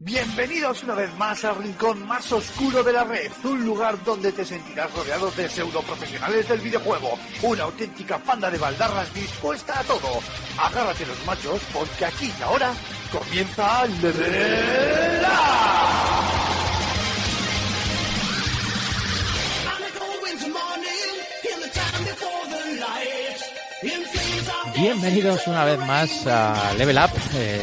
Bienvenidos una vez más al rincón más oscuro de la red, un lugar donde te sentirás rodeado de pseudo profesionales del videojuego, una auténtica panda de baldarras dispuesta a todo. Agárrate los machos porque aquí y ahora comienza Level Bienvenidos una vez más a Level Up, eh,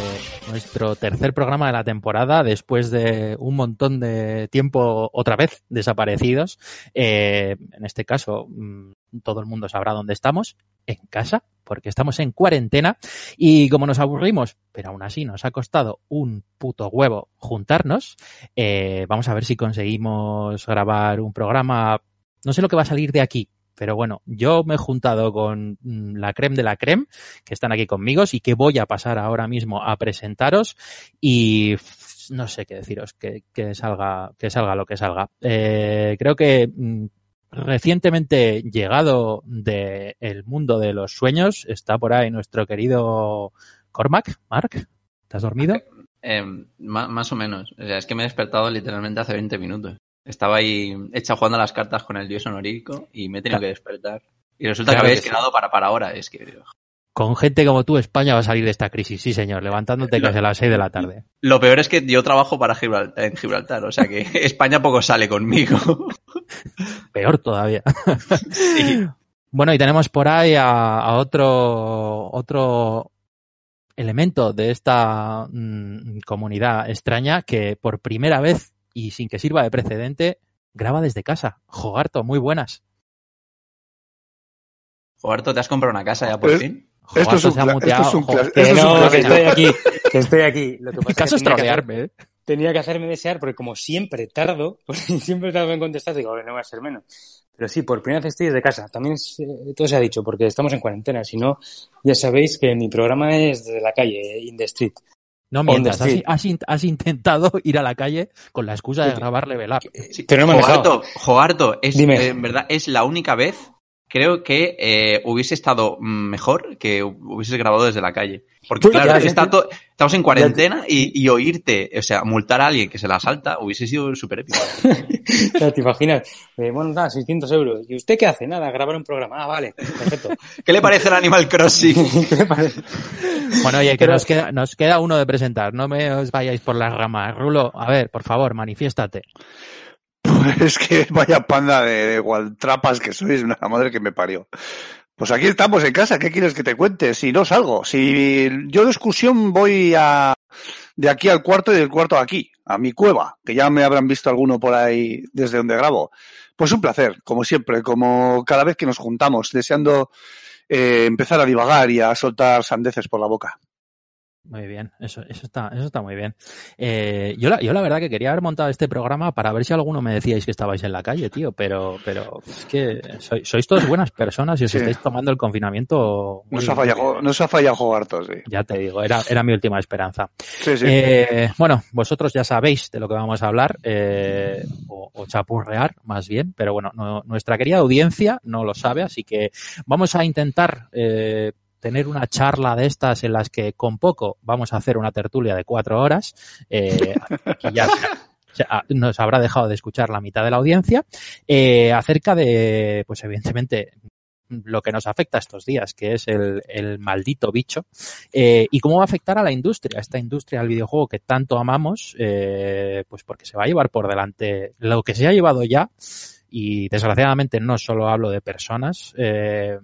nuestro tercer programa de la temporada, después de un montón de tiempo otra vez desaparecidos. Eh, en este caso, mm, todo el mundo sabrá dónde estamos, en casa, porque estamos en cuarentena y como nos aburrimos, pero aún así nos ha costado un puto huevo juntarnos, eh, vamos a ver si conseguimos grabar un programa. No sé lo que va a salir de aquí, pero bueno, yo me he juntado con mm, la creme de la creme, que están aquí conmigo y que voy a pasar ahora mismo a presentaros y no sé qué deciros, que, que salga, que salga lo que salga. Eh, creo que mm, recientemente llegado del mundo de los sueños está por ahí nuestro querido Cormac. Mark, ¿te has dormido? Eh, más, más, o menos. O sea, es que me he despertado literalmente hace 20 minutos. Estaba ahí hecha jugando a las cartas con el dios honorífico y me he tenido claro. que despertar. Y resulta claro que habéis que quedado sí. para, para ahora. Es que. Con gente como tú, España va a salir de esta crisis, sí, señor, levantándote casi a las 6 de la tarde. Lo peor es que yo trabajo para Gibraltar, en Gibraltar, o sea que España poco sale conmigo. Peor todavía. Sí. Bueno, y tenemos por ahí a, a otro, otro elemento de esta mmm, comunidad extraña que por primera vez y sin que sirva de precedente, graba desde casa. Jogarto, muy buenas. Jogarto, ¿te has comprado una casa ya por es, fin? Esto es, un, esto es un, que esto no, que estoy aquí, que estoy aquí. Lo que pasa El caso es trolearme, ¿eh? Tenía que hacerme desear porque como siempre tardo, siempre tardo en contestar, digo, no va a ser menos. Pero sí, por primera vez estoy desde casa. También es, eh, todo se ha dicho, porque estamos en cuarentena. Si no, ya sabéis que mi programa es desde la calle, in the street. No mientas, has, has, has, intentado ir a la calle con la excusa de grabar Level Up. Sí, pero no me Jogarto, Jogarto, es, eh, en verdad, es la única vez creo que eh, hubiese estado mejor que hubieses grabado desde la calle. Porque claro, ya, está to, estamos en cuarentena y, y, oírte, o sea, multar a alguien que se la salta hubiese sido súper épico. ya, te imaginas, eh, bueno, nada, 600 euros. ¿Y usted qué hace? Nada, grabar un programa. Ah, vale, perfecto. ¿Qué le parece el Animal Crossing? ¿Qué le parece? Bueno, oye, que Pero... nos, queda, nos queda uno de presentar. No me os vayáis por las ramas. Rulo, a ver, por favor, manifiéstate. Pues que vaya panda de, de gualtrapas que sois, una madre que me parió. Pues aquí estamos en casa, ¿qué quieres que te cuente? Si no salgo, si yo de excursión voy a de aquí al cuarto y del cuarto a aquí, a mi cueva, que ya me habrán visto alguno por ahí desde donde grabo. Pues un placer, como siempre, como cada vez que nos juntamos, deseando eh, empezar a divagar y a soltar sandeces por la boca. Muy bien, eso, eso, está, eso está muy bien. Eh, yo, la, yo la verdad que quería haber montado este programa para ver si alguno me decíais que estabais en la calle, tío, pero, pero es que sois, sois todas buenas personas y os sí. estáis tomando el confinamiento. Muy, no, se ha fallado, no se ha fallado jugar todos, sí. Ya te digo, era, era mi última esperanza. Sí, sí. Eh, bueno, vosotros ya sabéis de lo que vamos a hablar, eh, o, o, chapurrear más bien, pero bueno, no, nuestra querida audiencia no lo sabe, así que vamos a intentar eh, tener una charla de estas en las que con poco vamos a hacer una tertulia de cuatro horas, eh, y ya nos habrá dejado de escuchar la mitad de la audiencia, eh, acerca de, pues evidentemente, lo que nos afecta estos días, que es el, el maldito bicho, eh, y cómo va a afectar a la industria, esta industria del videojuego que tanto amamos, eh, pues porque se va a llevar por delante lo que se ha llevado ya, y desgraciadamente no solo hablo de personas, eh,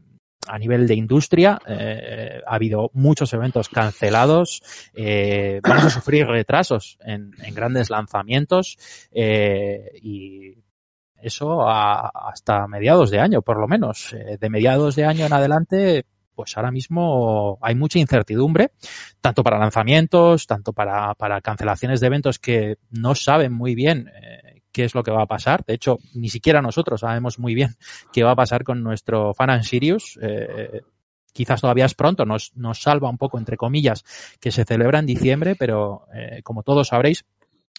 a nivel de industria eh, ha habido muchos eventos cancelados, eh, vamos a sufrir retrasos en, grandes lanzamientos eh, y eso a, hasta mediados de año, por lo menos. De mediados de año en adelante, pues ahora mismo hay mucha incertidumbre, tanto para lanzamientos, tanto para, para cancelaciones de eventos que no saben muy bien qué es lo que va a pasar. De hecho, ni siquiera nosotros sabemos muy bien qué va a pasar con nuestro Fan and Sirius. Eh, quizás todavía es pronto, nos, nos salva un poco, entre comillas, que se celebra en diciembre, pero eh, como todos sabréis,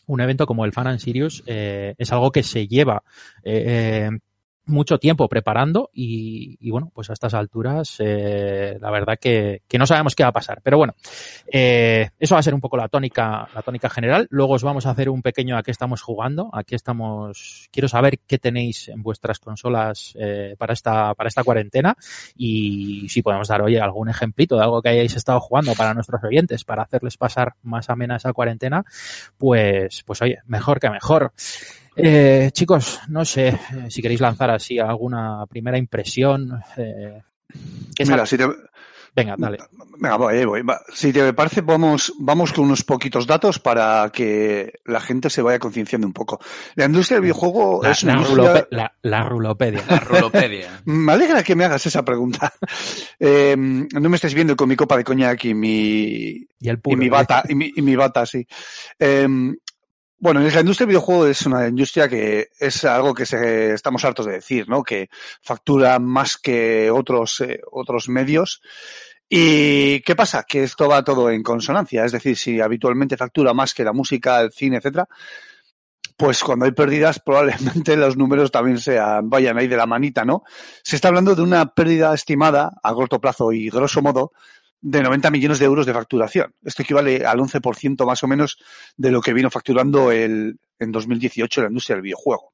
un evento como el Fan and Sirius eh, es algo que se lleva mucho tiempo preparando y, bueno, pues a estas alturas eh, la verdad que, que, no sabemos qué va a pasar. Pero bueno, eh, eso va a ser un poco la tónica, la tónica general. Luego os vamos a hacer un pequeño a qué estamos jugando, a qué estamos. Quiero saber qué tenéis en vuestras consolas eh, para esta para esta cuarentena y si podemos dar oye algún ejemplito de algo que hayáis estado jugando para nuestros oyentes para hacerles pasar más amena esa cuarentena, pues pues oye mejor que mejor. Eh, chicos, no sé eh, si queréis lanzar así alguna primera impresión. Eh, Mira, si te... Venga, dale. Venga, voy, voy. Si te parece, vamos, vamos con unos poquitos datos para que la gente se vaya concienciando un poco. La industria del videojuego es una la, rulopedia. La rulopedia. me alegra que me hagas esa pregunta. Eh, no me estés viendo con mi copa de coñac y mi, y, mi bata, y mi, y mi bata, sí. Eh, bueno, la industria del videojuego es una industria que es algo que se, estamos hartos de decir, ¿no? Que factura más que otros, eh, otros medios. ¿Y qué pasa? Que esto va todo en consonancia. Es decir, si habitualmente factura más que la música, el cine, etcétera, pues cuando hay pérdidas probablemente los números también sean, vayan ahí de la manita, ¿no? Se está hablando de una pérdida estimada a corto plazo y grosso modo de 90 millones de euros de facturación. Esto equivale al 11% más o menos de lo que vino facturando el, en 2018 la industria del videojuego.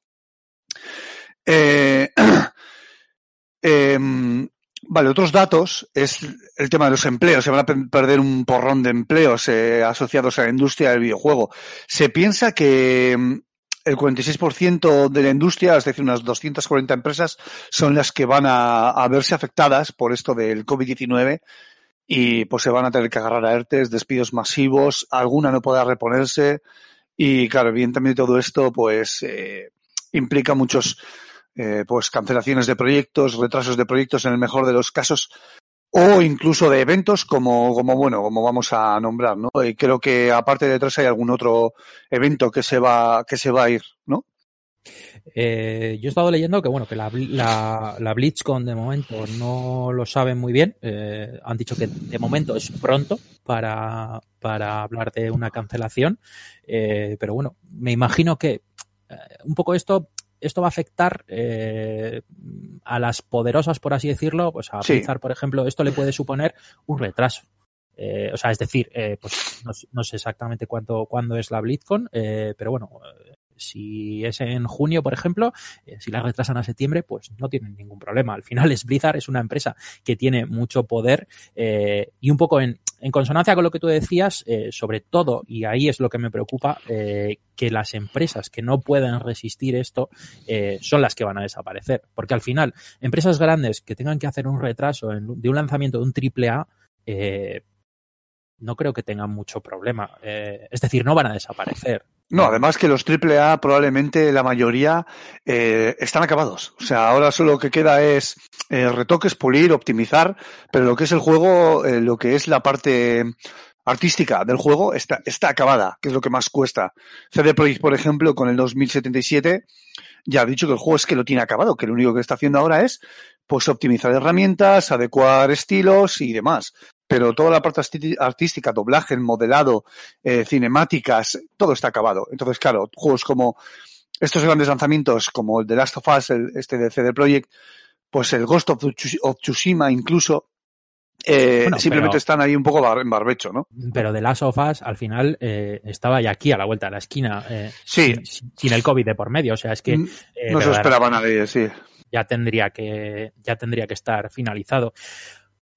Eh, em, vale, otros datos es el tema de los empleos. Se van a perder un porrón de empleos eh, asociados a la industria del videojuego. Se piensa que em, el 46% de la industria, es decir, unas 240 empresas, son las que van a, a verse afectadas por esto del COVID-19 y pues se van a tener que agarrar a ERTES, despidos masivos, alguna no podrá reponerse y claro, evidentemente todo esto pues eh, implica muchos eh, pues cancelaciones de proyectos, retrasos de proyectos en el mejor de los casos o incluso de eventos como, como bueno, como vamos a nombrar, ¿no? Y creo que aparte de detrás hay algún otro evento que se va, que se va a ir, ¿no? Eh, yo he estado leyendo que bueno que la, la, la, BlitzCon de momento no lo saben muy bien. Eh, han dicho que de momento es pronto para, para hablar de una cancelación. Eh, pero bueno, me imagino que un poco esto esto va a afectar eh, a las poderosas, por así decirlo, pues a sí. por ejemplo, esto le puede suponer un retraso. Eh, o sea, es decir, eh, pues no, no, sé exactamente cuánto, cuándo es la BlizzCon, eh, pero bueno, si es en junio, por ejemplo, eh, si la retrasan a septiembre, pues no tienen ningún problema. Al final, es Blizzard es una empresa que tiene mucho poder eh, y un poco en, consonancia con lo que tú decías, eh, sobre todo, y ahí es lo que me preocupa, que las empresas que no pueden resistir esto son las que van a desaparecer. Porque al final, empresas grandes que tengan que hacer un retraso de un lanzamiento de un triple A, no creo que tengan mucho problema. Es decir, no van a desaparecer. No, además que los AAA probablemente la mayoría eh, están acabados. O sea, ahora solo lo que queda es eh, retoques, pulir, optimizar, pero lo que es el juego, eh, lo que es la parte artística del juego está, está acabada, que es lo que más cuesta. CD Projekt, por ejemplo, con el 2077, ya ha dicho que el juego es que lo tiene acabado, que lo único que está haciendo ahora es pues optimizar herramientas, adecuar estilos y demás pero toda la parte artística, doblaje, modelado, eh, cinemáticas, todo está acabado. Entonces, claro, juegos como estos grandes lanzamientos, como el de Last of Us, el, este de CD Projekt, pues el Ghost of, Tsushima incluso, eh, bueno, simplemente pero, están ahí un poco bar, en barbecho, ¿no? Pero de Last of Us, al final, eh, estaba ya aquí, a la vuelta de la esquina, eh, sí. sin, sin, el COVID de por medio. O sea, es que. Eh, no se esperaba nadie, sí. Ya tendría que, ya tendría que estar finalizado.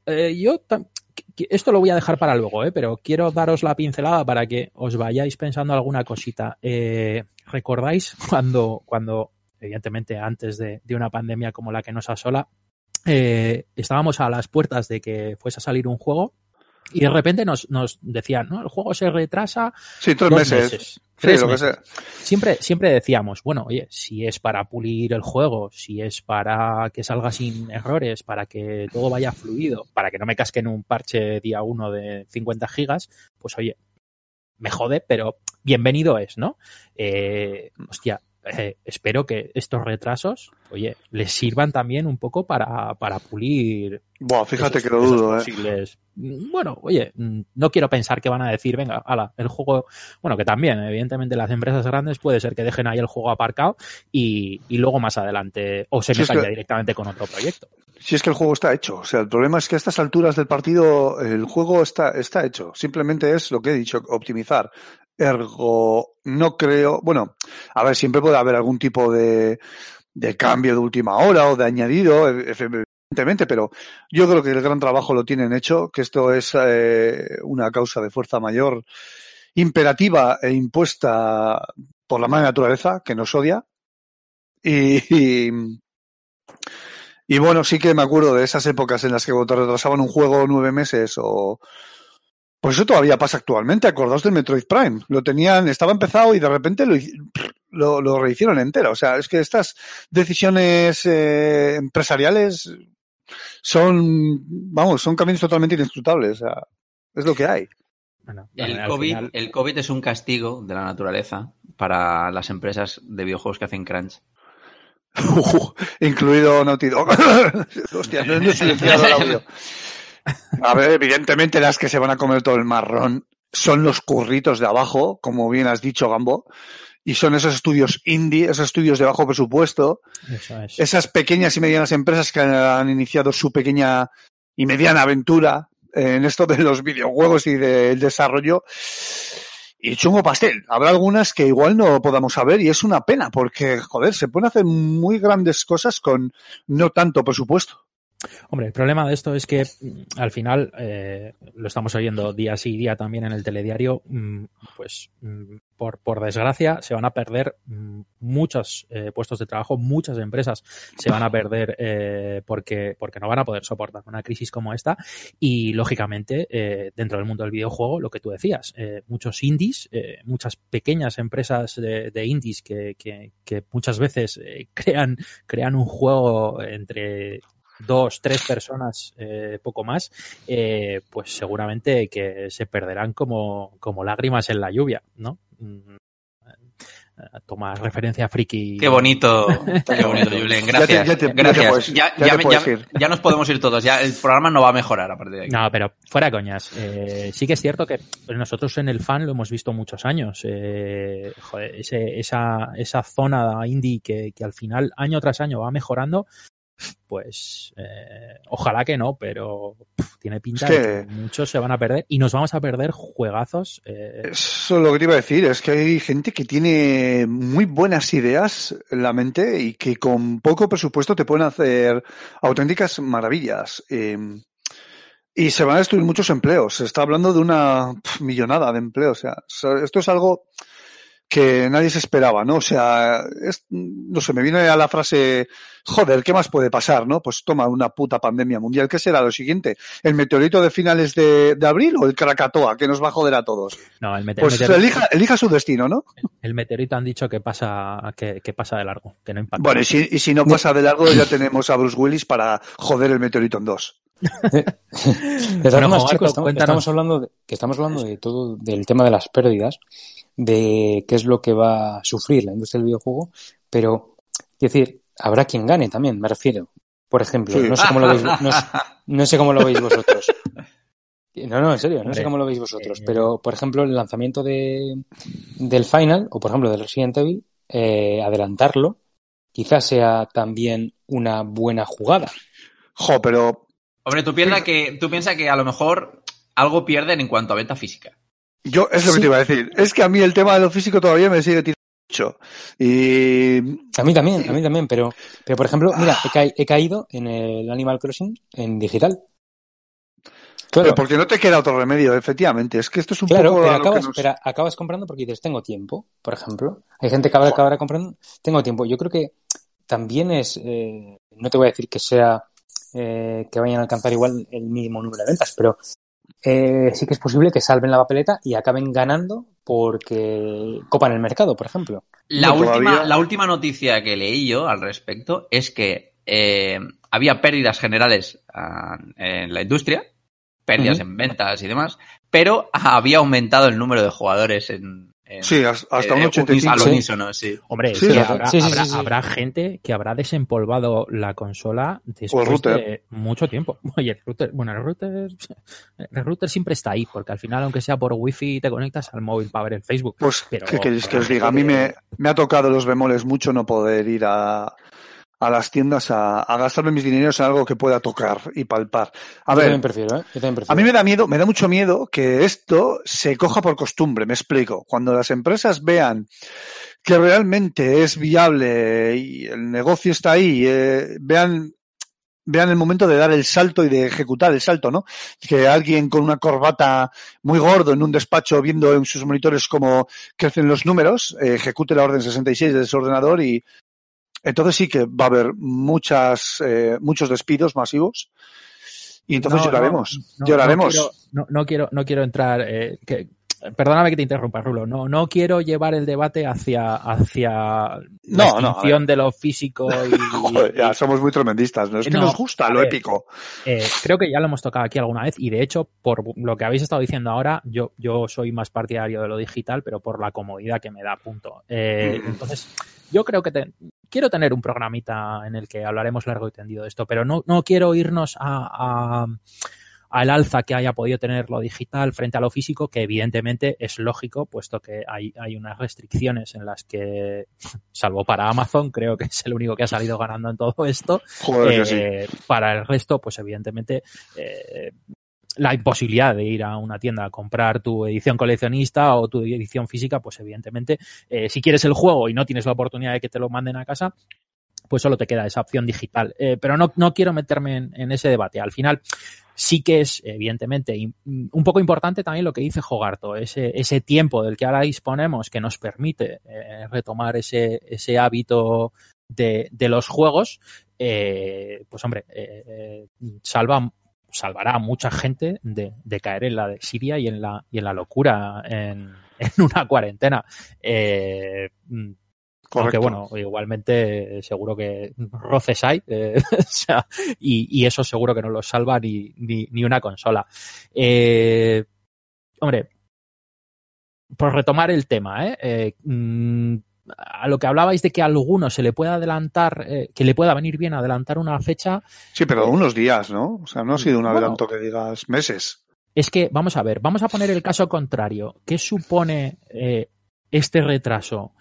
Eh, yo esto lo voy a dejar para luego, ¿eh? pero quiero daros la pincelada para que os vayáis pensando alguna cosita. Eh, ¿Recordáis cuando, cuando, evidentemente, antes de, de, una pandemia como la que nos asola, eh, estábamos a las puertas de que fuese a salir un juego y de repente nos, nos decían, no, el juego se retrasa. Sí, tres meses. meses. Tres sí, meses. Siempre, siempre decíamos, bueno, oye, si es para pulir el juego, si es para que salga sin errores, para que todo vaya fluido, para que no me casquen un parche día uno de 50 gigas, pues oye, me jode, pero bienvenido es, ¿no? Eh, hostia, eh, espero que estos retrasos, oye, les sirvan también un poco para, para pulir. Buah, fíjate que lo dudo, ¿eh? Bueno, oye, no quiero pensar que van a decir, venga, ala, el juego. Bueno, que también, evidentemente, las empresas grandes puede ser que dejen ahí el juego aparcado y, y luego más adelante, o se metan ya directamente con otro proyecto. Si es que el juego está hecho. O sea, el problema es que a estas alturas del partido el juego está, está hecho. Simplemente es lo que he dicho, optimizar. Ergo, no creo, bueno, a ver, siempre puede haber algún tipo de, cambio de última hora o de añadido, e, evidentemente, pero yo creo que el gran trabajo lo tienen hecho, que esto es eh, una causa de fuerza mayor imperativa e impuesta por la madre naturaleza, que nos odia. Y, y, bueno, sí que me acuerdo de esas épocas en las que te retrasaban un juego nueve meses o, pues eso todavía pasa actualmente. Acordaos del Metroid Prime. Lo tenían, estaba empezado y de repente lo, lo, rehicieron entero. O sea, es que estas decisiones eh, empresariales son, vamos, son caminos totalmente inescrutables. O sea, es lo que hay. el, COVID, el COVID es un castigo de la naturaleza para las empresas de videojuegos que hacen crunch. incluido Naughty Dog. Hostia, no he silenciado el audio. A ver, evidentemente las que se van a comer todo el marrón son los curritos de abajo, como bien has dicho, Gambo. Y son esos estudios indie, esos estudios de bajo presupuesto, esas pequeñas y medianas empresas que han iniciado su pequeña y mediana aventura en esto de los videojuegos y del desarrollo. Y chungo pastel. Habrá algunas que igual no podamos saber y es una pena porque, joder, se pueden hacer muy grandes cosas con no tanto presupuesto. Hombre, el problema de esto es que mm, al final, eh, lo estamos oyendo día sí día también en el telediario, mm, pues mm, por, desgracia se van a perder muchos eh, puestos de trabajo, muchas empresas se van a perder eh, porque, porque no van a poder soportar una crisis como esta. Y lógicamente dentro del mundo del videojuego, lo que tú decías, muchos indies, muchas pequeñas empresas de, indies que, que, que, muchas veces crean, crean un juego entre dos, tres personas, eh, poco más, eh, pues seguramente que se perderán como, como lágrimas en la lluvia, ¿no? Mm, toma referencia friki. Qué bonito, qué bonito, Julen. Gracias. Ya, Gracias. Ya, nos podemos ir todos. Ya el programa no va a mejorar a partir de aquí. No, pero fuera coñas. Eh, sí que es cierto que nosotros en el fan lo hemos visto muchos años. Eh, joder, ese, esa, esa zona indie que, que al final, año tras año, va mejorando pues eh, ojalá que no, pero tiene pinta de que muchos se van a perder y nos vamos a perder juegazos. Eh... Eso es lo que te iba a decir, es que hay gente que tiene muy buenas ideas en la mente y que con poco presupuesto te pueden hacer auténticas maravillas. Eh, y se van a destruir muchos empleos. Se está hablando de una millonada de empleos. O sea, esto es algo que nadie se esperaba, ¿no? O sea, es, no sé, me viene a la frase, joder, ¿qué más puede pasar, no? Pues toma una puta pandemia mundial. ¿Qué será lo siguiente? ¿El meteorito de finales de, abril o el Krakatoa que nos va a joder a todos? No, el meteorito. Pues elija, elija su destino, ¿no? El meteorito han dicho que pasa, que, que pasa de largo, que no impacta. Bueno, y si, y si no pasa de largo, ya tenemos a Bruce Willis para joder el meteorito en dos. estamos hablando de, que estamos hablando de todo, del tema de las pérdidas de qué es lo que va a sufrir la industria del videojuego, pero, es decir, habrá quien gane también, me refiero. Por ejemplo, no, sé cómo lo veis, no, sé cómo lo veis vosotros. No, no, en serio, no sé cómo lo veis vosotros, eh, pero por ejemplo, el lanzamiento de, del Final, o por ejemplo del Resident Evil, eh, adelantarlo, quizás sea también una buena jugada. Jo, pero. Hombre, tú piensas que, tú piensas que a lo mejor algo pierden en cuanto a venta física. Yo, es lo que te iba a decir. Es que a mí el tema de lo físico todavía me sigue tirando mucho. Y... A mí también, a mí también, pero, pero por ejemplo, mira, he, caído en el Animal Crossing en digital. Claro. Pero porque no te queda otro remedio, efectivamente. Es que esto es un claro, poco. Pero acabas, pero acabas comprando porque dices, tengo tiempo, por ejemplo. Hay gente que acabará comprando, tengo tiempo. Yo creo que también es, eh, no te voy a decir que sea eh, que vayan a alcanzar igual el mínimo número de ventas, pero eh, sí que es posible que salven la papeleta y acaben ganando porque copan el mercado, por ejemplo. La, última, la última noticia que leí yo al respecto es que eh, había pérdidas generales ah, en la industria, pérdidas en ventas y demás, pero había aumentado el número de jugadores en, sí, hasta un 85. sí. Hombre, habrá, gente que habrá desempolvado la consola después de mucho tiempo. Oye, el router, bueno, el router, el router siempre está ahí, porque al final, aunque sea por wifi, te conectas al móvil para ver el Facebook. Pues, ¿qué queréis que os diga? A mí me, me ha tocado los bemoles mucho no poder ir a, a las tiendas a, gastarme mis dineros en algo que pueda tocar y palpar. A ver, prefiero, ¿eh? a mí me da miedo, me da mucho miedo que esto se coja por costumbre, me explico. Cuando las empresas vean que realmente es viable y el negocio está ahí, eh, vean vean el momento de dar el salto y de ejecutar el salto, ¿no? Que alguien con una corbata muy gordo en un despacho viendo en sus monitores cómo crecen los números, eh, ejecute la orden 66 de ese ordenador y, entonces sí que va a haber muchas, eh, muchos despidos masivos y entonces lloraremos. lloraremos. No quiero, no, quiero, entrar. Eh, que, perdóname que te interrumpa, Rulo. No, no quiero llevar el debate hacia, hacia la extinción de lo físico y, ya somos muy tremendistas. ¿no? Es que nos gusta lo épico. Eh, creo que ya lo hemos tocado aquí alguna vez y de hecho, por lo que habéis estado diciendo ahora, yo, yo soy más partidario de lo digital, pero por la comodidad que me da, punto. Mm. Entonces, yo creo que te, quiero tener un programita en el que hablaremos largo y tendido de esto, pero no, no quiero irnos a, al alza que haya podido tener lo digital frente a lo físico, que evidentemente es lógico, puesto que hay, hay unas restricciones en las que, salvo para Amazon, creo que es el único que ha salido ganando en todo esto. Eh, para el resto, pues evidentemente eh, la imposibilidad de ir a una tienda a comprar tu edición coleccionista o tu edición física, pues evidentemente, eh, si quieres el juego y no tienes la oportunidad de que te lo manden a casa, pues solo te queda esa opción digital. Eh, pero no, no quiero meterme en, ese debate. Al final, sí que es, evidentemente, un poco importante también lo que dice Jogarto, ese, ese tiempo del que ahora disponemos que nos permite eh, retomar ese, ese hábito de, de los juegos, pues hombre, salva salvará a mucha gente de, de, caer en la de Siria y en la, y en la locura en, en una cuarentena. Eh, Porque bueno, igualmente seguro que roces hay, eh, o sea, y, y, eso seguro que no lo salva ni, ni, ni una consola. Eh, hombre, por retomar el tema, ¿eh? Eh a lo que hablabais de que a alguno se le pueda adelantar, eh, que le pueda venir bien adelantar una fecha. Sí, pero unos días, ¿no? O sea, no ha sido un adelanto que digas meses. Es que, vamos a ver, vamos a poner el caso contrario. ¿Qué supone eh, este retraso?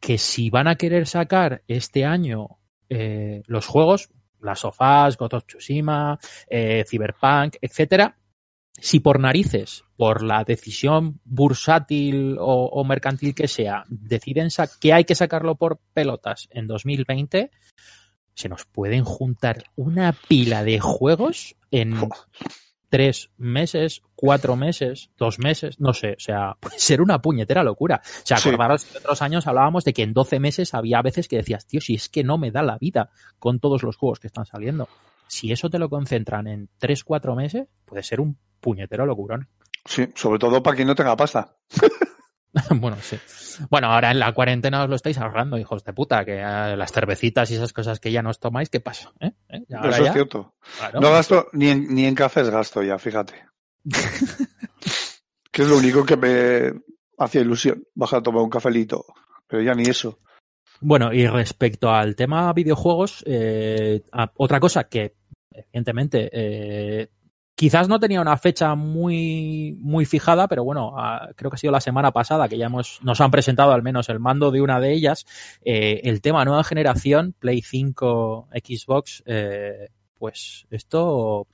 Que si van a querer sacar este año eh, los juegos, las sofás, God of Tsushima, Cyberpunk, etcétera, si por narices, por la decisión bursátil o, mercantil que sea, deciden que hay que sacarlo por pelotas en 2020, se nos pueden juntar una pila de juegos en tres meses, cuatro meses, dos meses, no sé, o sea, puede ser una puñetera locura. O sea, acordaros que otros años hablábamos de que en 12 meses había veces que decías, tío, si es que no me da la vida con todos los juegos que están saliendo. Si eso te lo concentran en tres, cuatro meses, puede ser un puñetero locurón. Sí, sobre todo para quien no tenga pasta. bueno, sí. Bueno, ahora en la cuarentena os lo estáis ahorrando, hijos de puta, que eh, las cervecitas y esas cosas que ya no os tomáis, ¿qué pasa? ¿Eh? ¿Eh? Eso es cierto. No gasto, ni en, ni en cafés gasto ya, fíjate. que es lo único que me hacía ilusión, bajar a tomar un cafelito, pero ya ni eso. Bueno, y respecto al tema videojuegos, otra cosa que evidentemente eh, Quizás no tenía una fecha muy, muy fijada, pero bueno, ah, creo que ha sido la semana pasada que ya hemos, nos han presentado al menos el mando de una de ellas. Eh, el tema nueva generación, Play 5, Xbox, eh, pues esto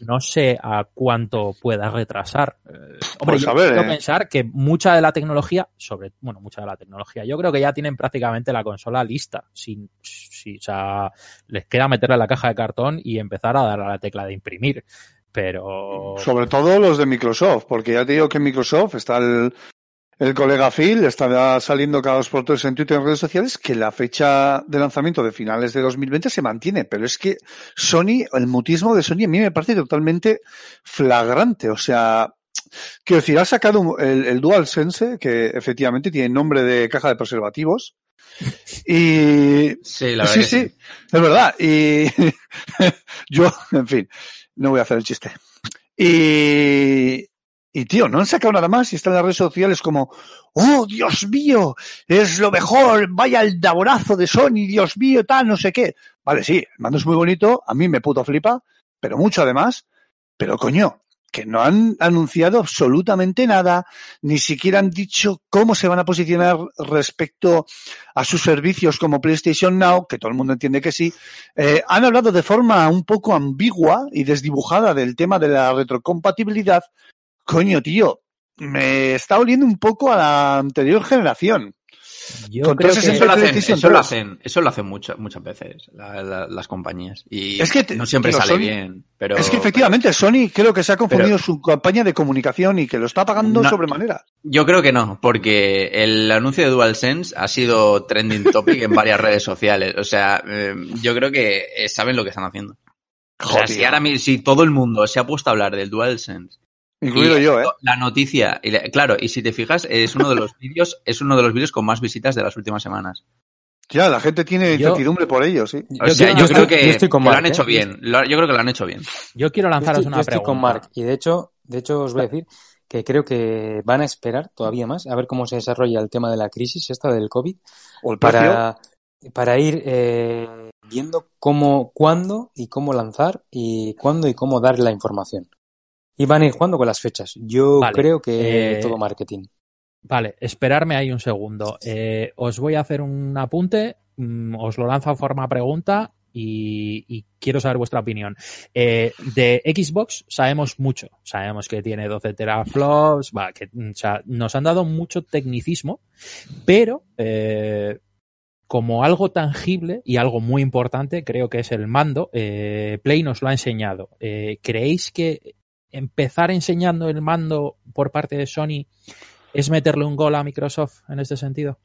no sé a cuánto pueda retrasar. Eh, hombre, pues yo quiero pensar que mucha de la tecnología, sobre, bueno, mucha de la tecnología, yo creo que ya tienen prácticamente la consola lista. Sin, si, o sea, les queda meterla en la caja de cartón y empezar a dar a la tecla de imprimir. Pero. Sobre todo los de Microsoft, porque ya te digo que en Microsoft está el, el colega Phil está saliendo cada dos por tres en Twitter y en redes sociales que la fecha de lanzamiento de finales de 2020 se mantiene, pero es que Sony, el mutismo de Sony a mí me parece totalmente flagrante. O sea, quiero decir, ha sacado el, el DualSense, que efectivamente tiene nombre de caja de preservativos, y sí, la verdad sí, sí, es verdad. Y yo, en fin, no voy a hacer el chiste. Y Y tío, no han sacado nada más y están en las redes sociales como, oh, Dios mío, es lo mejor, vaya el daborazo de Sony, Dios mío, tal, no sé qué. Vale, sí, el mando es muy bonito, a mí me puto flipa, pero mucho además. Pero coño, que no han anunciado absolutamente nada, ni siquiera han dicho cómo se van a posicionar respecto a sus servicios como PlayStation Now, que todo el mundo entiende que sí. Eh, han hablado de forma un poco ambigua y desdibujada del tema de la retrocompatibilidad. Coño, tío, me está oliendo un poco a la anterior generación. Yo creo que eso lo, hacen, eso lo hacen, eso lo hacen muchas, muchas veces las compañías. Y es que no siempre sale bien. Pero, es que efectivamente Sony creo que se ha confundido su campaña de comunicación y que lo está pagando sobremanera. Yo creo que no, porque el anuncio de DualSense ha sido trending topic en varias redes sociales. O sea, eh, yo creo que eh, saben lo que están haciendo. O sea, si ahora si todo el mundo se ha puesto a hablar del DualSense Incluido yo, ¿eh? La noticia, y claro, y si te fijas, es uno de los vídeos, es uno de los vídeos con más visitas de las últimas semanas. Ya, la gente tiene incertidumbre por ello, sí. yo, creo que, lo han hecho ¿eh? bien. yo creo que lo han hecho bien. Yo quiero lanzaros una pregunta. con Mark y de hecho, de hecho os voy a decir que creo que van a esperar todavía más a ver cómo se desarrolla el tema de la crisis esta del COVID para, para ir eh, viendo cómo, cuándo y cómo lanzar y cuándo y cómo dar la información. Y van a ir jugando con las fechas. Yo creo que eh, todo marketing. Vale, esperarme ahí un segundo. Eh, os voy a hacer un apunte, mm, os lo lanzo a forma pregunta y, quiero saber vuestra opinión. Eh, de Xbox sabemos mucho. Sabemos que tiene 12 teraflops, va, que mm, nos han dado mucho tecnicismo, pero como algo tangible y algo muy importante, creo que es el mando. Play nos lo ha enseñado. ¿Creéis que empezar enseñando el mando por parte de Sony es meterle un gol a Microsoft en este sentido?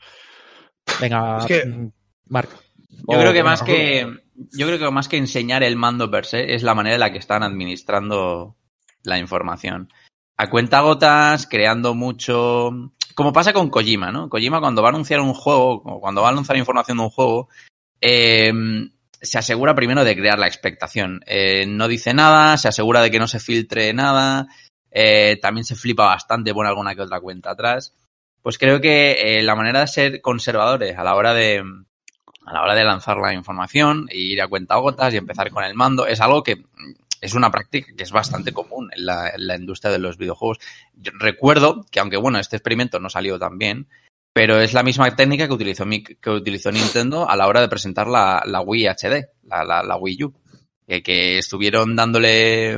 Venga, mm, Mark. Yo creo que más que yo creo que más que enseñar el mando per se es la manera en la que están administrando la información. A cuenta gotas, creando mucho, como pasa con Kojima, ¿no? Kojima cuando va a anunciar un juego, o cuando va a anunciar información de un juego, eh, se asegura primero de crear la expectación. Eh, no dice nada, se asegura de que no se filtre nada, eh, también se flipa bastante, pone alguna que otra cuenta atrás. Pues creo que eh, la manera de ser conservadores a la hora de a la hora de lanzar la información e ir a cuenta gotas y empezar con el mando es algo que es una práctica que es bastante común en la, en la industria de los videojuegos. Recuerdo que aunque bueno, este experimento no salió tan bien, pero es la misma técnica que utilizó, que utilizó Nintendo a la hora de presentar la, la Wii HD, la, la, Wii U. Que, estuvieron dándole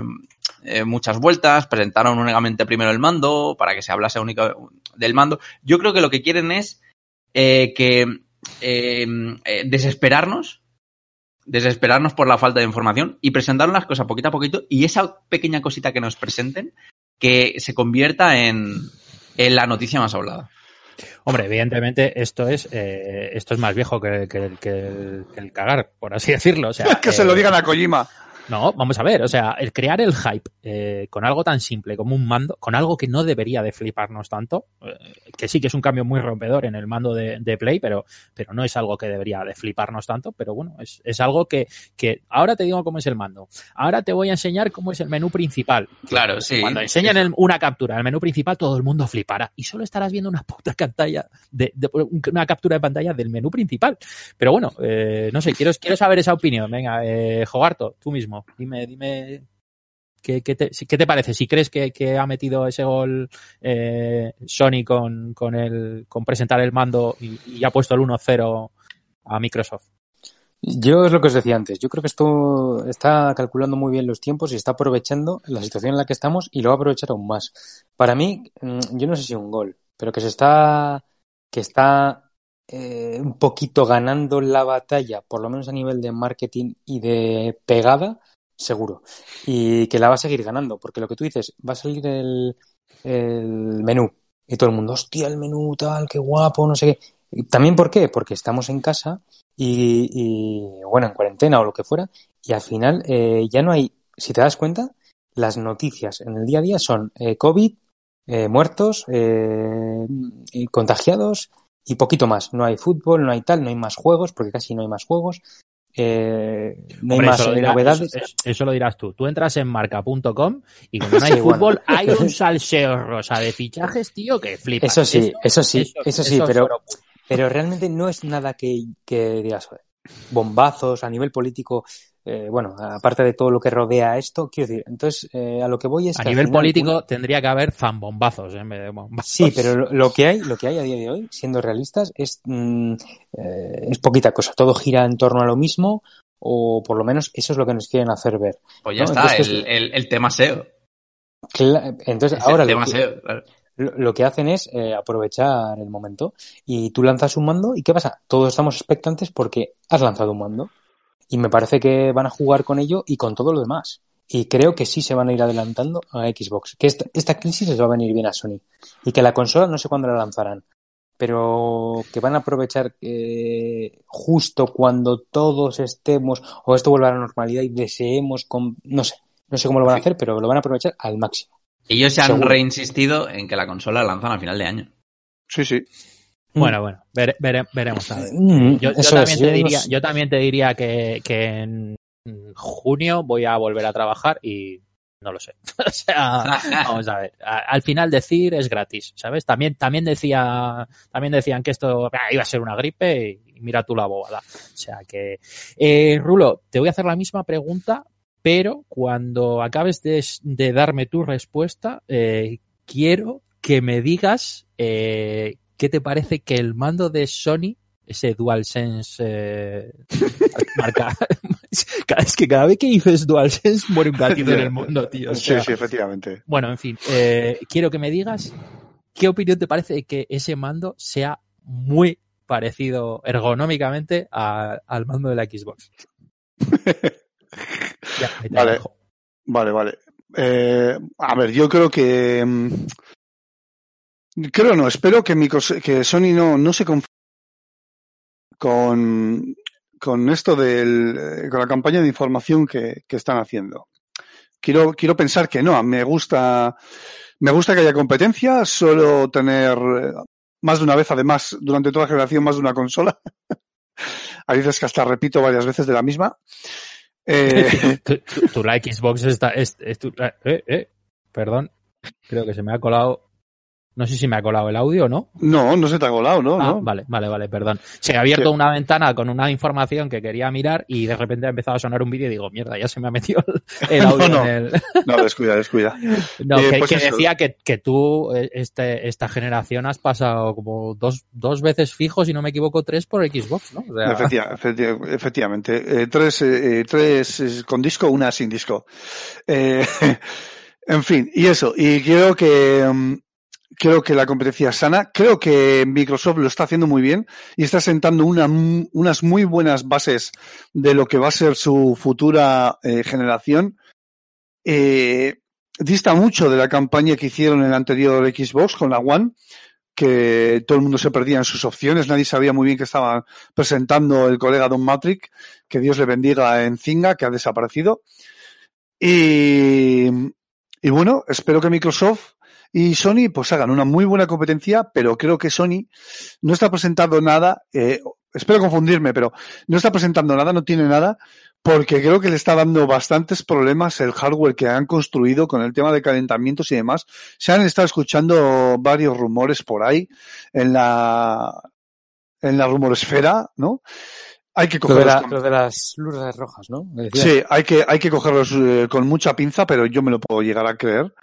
eh, muchas vueltas, presentaron únicamente primero el mando para que se hablase único del mando. Yo creo que lo que quieren es eh, que eh, desesperarnos, desesperarnos por la falta de información y presentar las cosas poquito a poquito y esa pequeña cosita que nos presenten que se convierta en la noticia más hablada. Hombre, evidentemente esto es eh, esto es más viejo que, que, el, cagar, por así decirlo. O sea, que se lo digan a Kojima. No, vamos a ver, o sea, el crear el hype eh, con algo tan simple como un mando, con algo que no debería de fliparnos tanto, eh, que sí que es un cambio muy rompedor en el mando de, Play, pero, pero no es algo que debería de fliparnos tanto, pero bueno, es, es algo que, que ahora te digo cómo es el mando, ahora te voy a enseñar cómo es el menú principal. Claro, sí. Cuando enseñan una captura, el menú principal, todo el mundo flipará y solo estarás viendo una puta pantalla, de, una captura de pantalla del menú principal. Pero bueno, eh, no sé, quiero, quiero saber esa opinión. Venga, eh, Jogarto, tú mismo. Dime, dime ¿Qué, qué, te, ¿Qué, te, parece? Si crees que, que ha metido ese gol eh, Sony con, con, el, con presentar el mando y, ha puesto el 1-0 a Microsoft. Yo es lo que os decía antes. Yo creo que esto está calculando muy bien los tiempos y está aprovechando la situación en la que estamos y lo va a aprovechar aún más. Para mí, mm, yo no sé si un gol, pero que se está que está eh, un poquito ganando la batalla, por lo menos a nivel de marketing y de pegada, seguro. Y que la va a seguir ganando, porque lo que tú dices, va a salir el, el menú. Y todo el mundo, hostia, el menú tal, qué guapo, no sé qué. También, ¿por qué? Porque estamos en casa y, y bueno, en cuarentena o lo que fuera, y al final eh, ya no hay, si te das cuenta, las noticias en el día a día son eh, COVID, eh, muertos, eh, contagiados, y poquito más. No hay fútbol, no hay tal, no hay más juegos, porque casi no hay más juegos. eh, no hay más novedades. Eso, lo dirás tú. Tú entras en marca.com y como no hay fútbol, hay un salseo rosa de fichajes, tío, que flipa. Eso sí, eso, sí, eso, sí, pero, pero realmente no es nada que, que digas bombazos a nivel político. Eh, bueno, aparte de todo lo que rodea esto, quiero decir, entonces eh, a lo que voy es a nivel político tendría que haber fanbombazos en vez de bombazos. Sí, pero lo, que hay, lo que hay a día de hoy, siendo realistas, es mm, eh, es poquita cosa. Todo gira en torno a lo mismo, o por lo menos eso es lo que nos quieren hacer ver. Pues ya está, el, el, tema SEO. entonces, ahora lo, que, lo, que hacen es aprovechar el momento y tú lanzas un mando y ¿qué pasa? Todos estamos expectantes porque has lanzado un mando. Y me parece que van a jugar con ello y con todo lo demás. Y creo que sí se van a ir adelantando a Xbox. Que esta, crisis les va a venir bien a Sony. Y que la consola no sé cuándo la lanzarán. Pero que van a aprovechar eh, justo cuando todos estemos o esto vuelva a la normalidad y deseemos con... No sé. No sé cómo lo van a hacer, pero lo van a aprovechar al máximo. Ellos se han reinsistido en que la consola la lanzan al final de año. Sí, sí. Mm. Bueno, bueno, veremos a ver. Mm, yo, también te diría, yo también te diría que, en junio voy a volver a trabajar y no lo sé. o sea, vamos a ver. Al final decir es gratis, ¿sabes? También, también decía, también decían que esto ah, iba a ser una gripe y mira tú la bobada. O sea que, eh, Rulo, te voy a hacer la misma pregunta, pero cuando acabes de, darme tu respuesta, eh, quiero que me digas eh, ¿qué te parece que el mando de Sony, ese DualSense eh, marca, es que cada vez que dices DualSense muere un gatito en el mundo, tío. sí, sí, efectivamente. Bueno, en fin, eh, quiero que me digas qué opinión te parece de que ese mando sea muy parecido ergonómicamente al mando de la Xbox. vale, vale, vale, eh, a ver, yo creo que mm, Creo no, espero que, que Sony no, no se confunda con, con esto del, eh, con la campaña de información que, que están haciendo. Quiero, quiero pensar que no, me gusta, me gusta que haya competencia, solo tener eh, más de una vez, además, durante toda la generación, más de una consola. Hay veces que hasta repito varias veces de la misma. Eh... tu, la Xbox está, es, eh, eh, perdón, creo que se me ha colado no sé si me ha colado el audio, ¿no? No, no se te ha colado, ¿no? Ah, vale, vale, vale, perdón. Se ha abierto una ventana con una información que quería mirar y de repente ha empezado a sonar un vídeo y digo, mierda, ya se me ha metido el audio no, en el... no, descuida, descuida. No, eh, que, pues decía que, que, tú eh, este, esta generación has pasado como dos, dos veces fijos, si no me equivoco, tres por Xbox, ¿no? efectivamente. Eh, tres, tres con disco, una sin disco. en fin, y eso. Y quiero que... Mm, creo que la competencia es sana. Creo que Microsoft lo está haciendo muy bien y está sentando una, unas muy buenas bases de lo que va a ser su futura eh, generación. Eh, dista mucho de la campaña que hicieron en el anterior Xbox con la One, que todo el mundo se perdía en sus opciones, nadie sabía muy bien que estaba presentando el colega Don Matrix, que Dios le bendiga en Zinga, que ha desaparecido. Y, y bueno, espero que Microsoft y Sony pues hagan una muy buena competencia, pero creo que Sony no está presentando nada, eh, espero confundirme, pero no está presentando nada, no tiene nada, porque creo que le está dando bastantes problemas el hardware que han construido con el tema de calentamientos y demás. Se han estado escuchando varios rumores por ahí en la en la rumoresfera, ¿no? Hay que cogerlos lo de, las luces rojas, ¿no? Sí, hay que, hay que cogerlos eh, con mucha pinza, pero yo me lo puedo llegar a creer.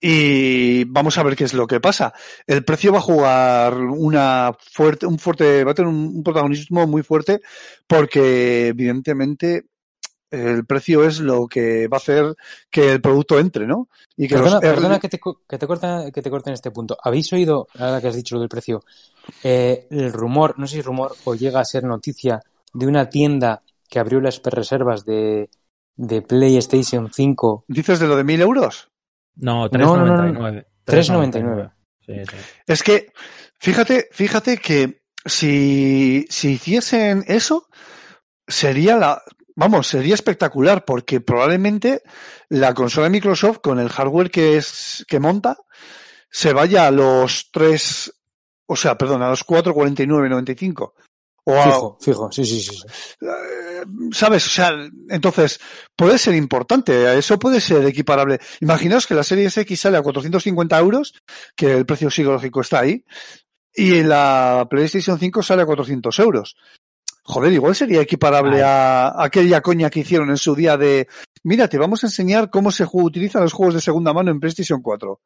Y vamos a ver qué es lo que pasa. El precio va a jugar una fuerte, un fuerte, va a tener un, protagonismo muy fuerte porque evidentemente el precio es lo que va a hacer que el producto entre, ¿no? Y que perdona, perdona que, te, que, te corta, que te corte en este punto. ¿Habéis oído, ahora que has dicho lo del precio, eh, el rumor, no sé si rumor o llega a ser noticia, de una tienda que abrió las reservas de, de PlayStation 5? ¿Dices de lo de mil euros? No, 3.99. 3.99. Es que, fíjate, fíjate que si, si hiciesen eso, sería la, vamos, sería espectacular porque probablemente la consola de Microsoft con el hardware que es, que monta, se vaya a los 3, o sea, perdón, a los 4.49.95. fijo, fijo, sí, sí, sí. Eh, ¿Sabes? O sea, entonces, puede ser importante, eso puede ser equiparable. Imaginaos que la serie X sale a 450 euros, que el precio psicológico está ahí, y la PlayStation 5 sale a 400 euros. Joder, igual sería equiparable a, aquella coña que hicieron en su día de, mira, te vamos a enseñar cómo se utilizan los juegos de segunda mano en PlayStation 4.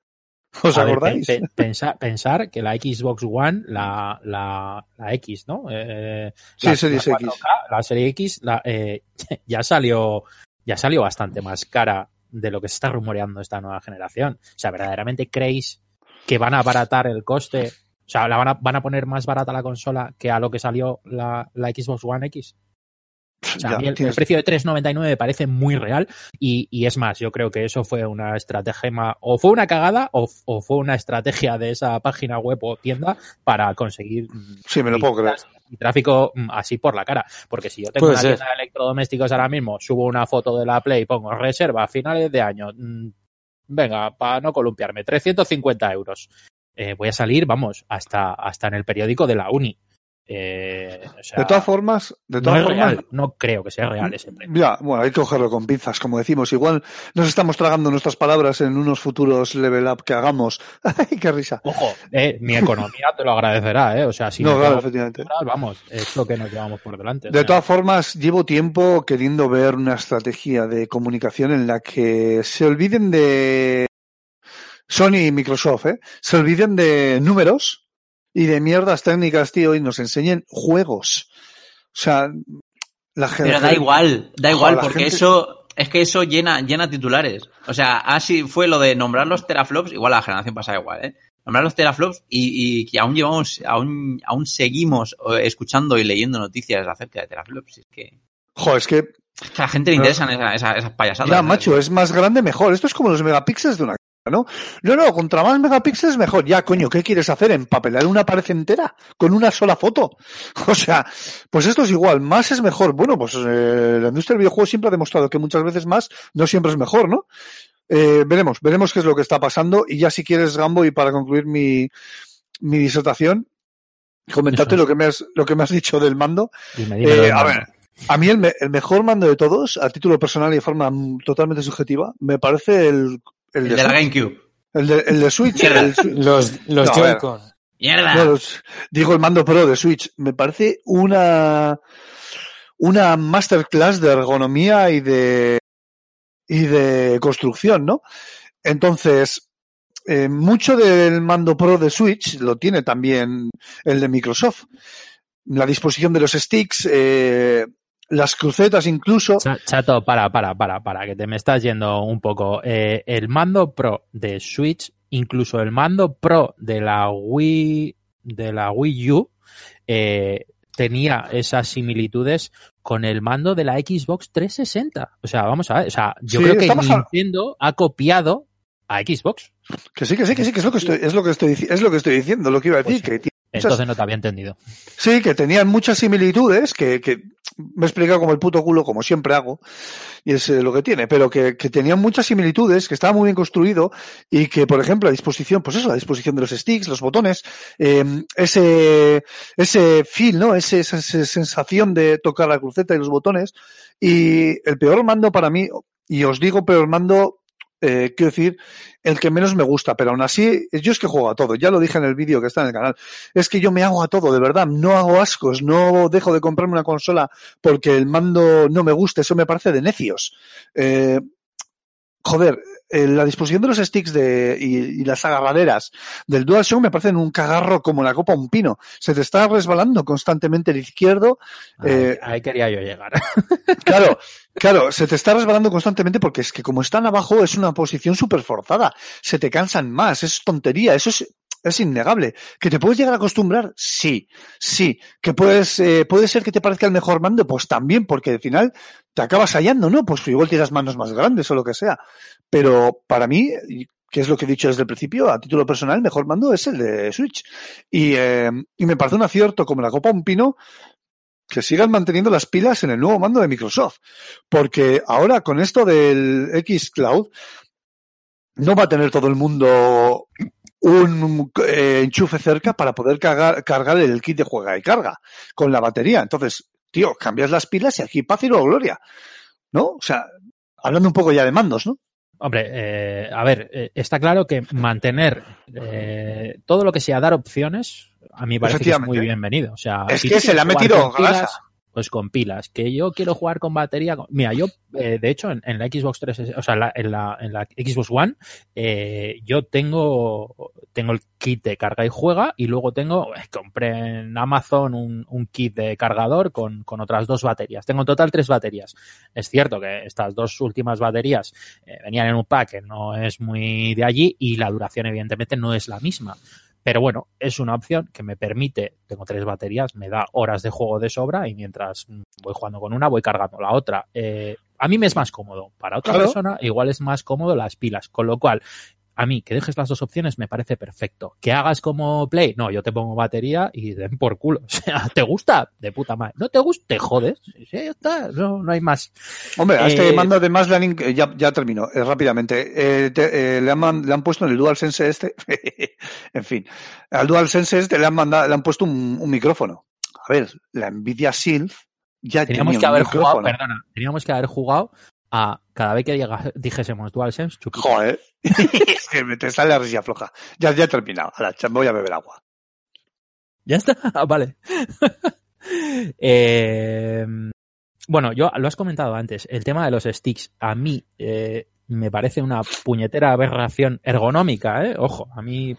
¿Os acordáis? pensar, que la Xbox One, la, la, la X, ¿no? Eh, sí, la, serie X. La serie X la, eh, ya salió ya salió bastante más cara de lo que se está rumoreando esta nueva generación. O sea, ¿verdaderamente creéis que van a abaratar el coste? O sea, ¿la van a, van a poner más barata la consola que a lo que salió la, la Xbox One X? El, precio de 3.99 me parece muy real y, es más, yo creo que eso fue una estrategia, o fue una cagada o, fue una estrategia de esa página web o tienda para conseguir sí, me lo puedo creer. tráfico mm, así por la cara. Porque si yo tengo una tienda de electrodomésticos ahora mismo, subo una foto de la Play, pongo reserva a finales de año, mm, venga, para no columpiarme, 350 euros. Eh, voy a salir, vamos, hasta, hasta en el periódico de la Uni. Eh, de todas formas, de todas no formas, no creo que sea real ese Ya, bueno, hay que cogerlo con pinzas, como decimos. Igual nos estamos tragando nuestras palabras en unos futuros level up que hagamos. ¡Ay, qué risa! Ojo, eh, mi economía te lo agradecerá, ¿eh? O sea, si no, claro, efectivamente. vamos, es lo que nos llevamos por delante. De todas formas, llevo tiempo queriendo ver una estrategia de comunicación en la que se olviden de Sony y Microsoft, ¿eh? Se olviden de números y de mierdas técnicas, tío, y nos enseñen juegos. O sea, la gente. Pero da igual, da igual, porque eso, es que eso llena, llena titulares. O sea, así fue lo de nombrar los teraflops, igual la generación pasada igual, ¿eh? Nombrar los teraflops y, y que aún llevamos, aún, aún seguimos eh, escuchando y leyendo noticias acerca de teraflops. Es que. Joder, es que a la gente le interesan esas, esas, payasadas. Ya, macho, es más grande, mejor. Esto es como los megapíxeles de una ¿no? No, no, contra más megapíxeles mejor. Ya, coño, ¿qué quieres hacer? ¿Empapelar una pared entera con una sola foto? O sea, pues esto es igual, más es mejor. Bueno, pues eh, la industria del videojuego siempre ha demostrado que muchas veces más no siempre es mejor, ¿no? Eh, veremos, veremos qué es lo que está pasando. Y ya si quieres, Gambo, y para concluir mi, mi disertación, comentarte lo que me has, lo que me has dicho del mando. Eh, a ver, a mí el, el, mejor mando de todos, a título personal y de forma totalmente subjetiva, me parece el, el, de, la GameCube. El de, el de Switch. los los Joy-Con. ¡Mierda! digo el mando Pro de Switch. Me parece una una masterclass de ergonomía y de y de construcción, ¿no? Entonces, eh, mucho del mando Pro de Switch lo tiene también el de Microsoft. La disposición de los sticks, eh, las crucetas incluso. Chato, para, para, para, para, que te me estás yendo un poco. Eh, el mando Pro de Switch, incluso el mando Pro de la Wii, de la Wii U, eh, tenía esas similitudes con el mando de la Xbox 360. O sea, vamos a ver, o sea, yo creo que Nintendo ha copiado a Xbox. Que sí, que sí, que sí, que es lo que estoy, es lo que estoy, es lo que estoy diciendo, lo que iba a decir, pues que entonces no te había entendido. Sí, que tenían muchas similitudes, que, que me he explicado como el puto culo, como siempre hago, y es eh, lo que tiene, pero que, que tenían muchas similitudes, que estaba muy bien construido, y que, por ejemplo, la disposición, pues eso, la disposición de los sticks, los botones, eh, ese, ese feel, ¿no? esa sensación de tocar la cruceta y los botones, y el peor mando para mí, y os digo peor mando eh, quiero decir, el que menos me gusta, pero aún así, yo es que juego a todo, ya lo dije en el vídeo que está en el canal, es que yo me hago a todo, de verdad, no hago ascos, no dejo de comprarme una consola porque el mando no me gusta, eso me parece de necios. Eh, joder, la disposición de los sticks de, y, las agarraderas del DualShock me parecen un cagarro como la copa un pino. Se te está resbalando constantemente el izquierdo. Eh, ahí quería yo llegar. Claro, claro, se te está resbalando constantemente porque es que como están abajo es una posición súper forzada. Se te cansan más, es tontería, eso es es innegable. ¿Que te puedes llegar a acostumbrar? Sí, sí. ¿Que puedes, eh, puede ser que te parezca el mejor mando? Pues también, porque al final te acabas hallando, ¿no? Pues igual tienes manos más grandes o lo que sea. Pero para mí, que es lo que he dicho desde el principio, a título personal, el mejor mando es el de Switch. Y, eh, y me parece un acierto como la copa un pino que sigan manteniendo las pilas en el nuevo mando de Microsoft. Porque ahora con esto del X Cloud, no va a tener todo el mundo un eh, enchufe cerca para poder cargar, cargar el kit de juega y carga con la batería. Entonces, tío, cambias las pilas y aquí paz y gloria. ¿No? O sea, hablando un poco ya de mandos, ¿no? Hombre, eh, a ver, eh, está claro que mantener eh, todo lo que sea dar opciones, a mí parece que es muy bienvenido. O sea, es que se le ha metido grasa pues con pilas. Que yo quiero jugar con batería. Mira, yo, eh, de hecho, en, la Xbox 3, o sea, en la, en la, Xbox One, eh, yo tengo, tengo el kit de carga y juega y luego tengo, eh, compré en Amazon un, un kit de cargador con, con, otras dos baterías. Tengo en total tres baterías. Es cierto que estas dos últimas baterías venían en un pack no es muy de allí y la duración evidentemente no es la misma. Pero bueno, es una opción que me permite, tengo tres baterías, me da horas de juego de sobra y mientras voy jugando con una voy cargando la otra. Eh, a mí me es más cómodo. Para otra persona igual es más cómodo las pilas. Con lo cual, a mí que dejes las dos opciones me parece perfecto. Que hagas como Play, no, yo te pongo batería y den por culo. O sea, ¿te gusta? De puta madre. ¿No te gusta? Te jodes. Sí, ya está, no, no hay más. Hombre, a este eh, mando además le han, ya, ya termino, eh, rápidamente. Eh, eh, le, han, le han puesto en el DualSense este, en fin, al DualSense este le han mandado, le han puesto un, un micrófono. A ver, la Nvidia Shield ya teníamos que haber jugado, perdona, teníamos que haber jugado a cada vez que llega, dijésemos DualSense, chupito. Joder, es que te sale la risilla floja. Ya, ya he terminado. Ahora, voy a beber agua. ¿Ya está? Ah, vale. eh, bueno, yo lo has comentado antes, el tema de los sticks, a mí eh, me parece una puñetera aberración ergonómica, ¿eh? Ojo, a mí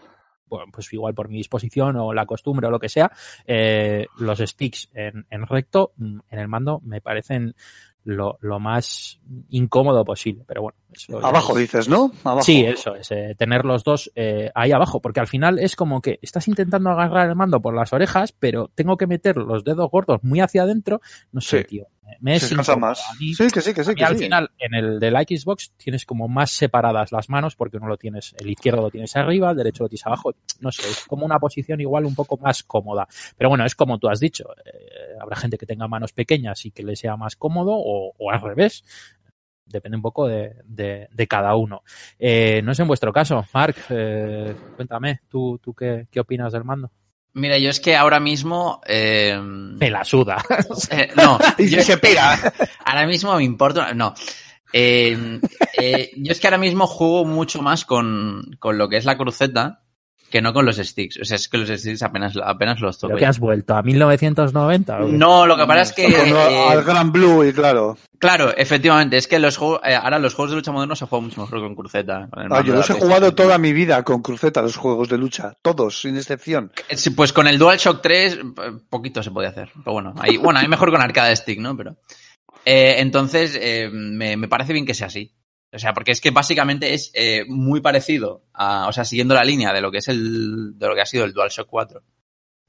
bueno, pues igual por mi disposición o la costumbre o lo que sea, eh, los sticks en, en, recto en el mando me parecen lo, lo más incómodo posible. Pero bueno. Eso abajo dices, ¿no? Abajo. Sí, eso es. Eh, tener los dos eh, ahí abajo. Porque al final es como que estás intentando agarrar el mando por las orejas, pero tengo que meter los dedos gordos muy hacia adentro. No sé, tío me más. sí, que sí, que sí. y al final, en el de la Xbox tienes como más separadas las manos porque uno lo tienes, el izquierdo lo tienes arriba, el derecho lo tienes abajo. No sé, es como una posición igual un poco más cómoda. Pero bueno, es como tú has dicho. Eh, habrá gente que tenga manos pequeñas y que le sea más cómodo o, o al revés. Depende un poco de, de, de cada uno. Eh, no es en vuestro caso. Mark, eh, cuéntame, ¿tú, tú qué, qué opinas del mando? Mira, yo es que ahora mismo. Eh, me la suda. Eh, no, yo se pega. Ahora mismo me importa. No. Eh, eh, yo es que ahora mismo juego mucho más con, con lo que es la cruceta que no con los sticks. O sea, es que los sticks apenas, apenas los toco. ¿Lo que has vuelto? ¿A 1990? No, lo que pasa es que... Eh, al Gran Blue, y claro. Claro, efectivamente. Es que los juegos, eh, ahora los juegos de lucha modernos se juegan mucho mejor con cruceta. ah, yo los he jugado toda mi vida con cruceta, los juegos de lucha. Todos, sin excepción. pues con el DualShock 3, poquito se puede hacer. Pero bueno, ahí, bueno, hay mejor con arcade stick, ¿no? Pero... Eh, entonces, eh, me, me parece bien que sea así. O sea, porque es que básicamente es eh, muy parecido a, o sea, siguiendo la línea de lo que es el, de lo que ha sido el DualShock 4,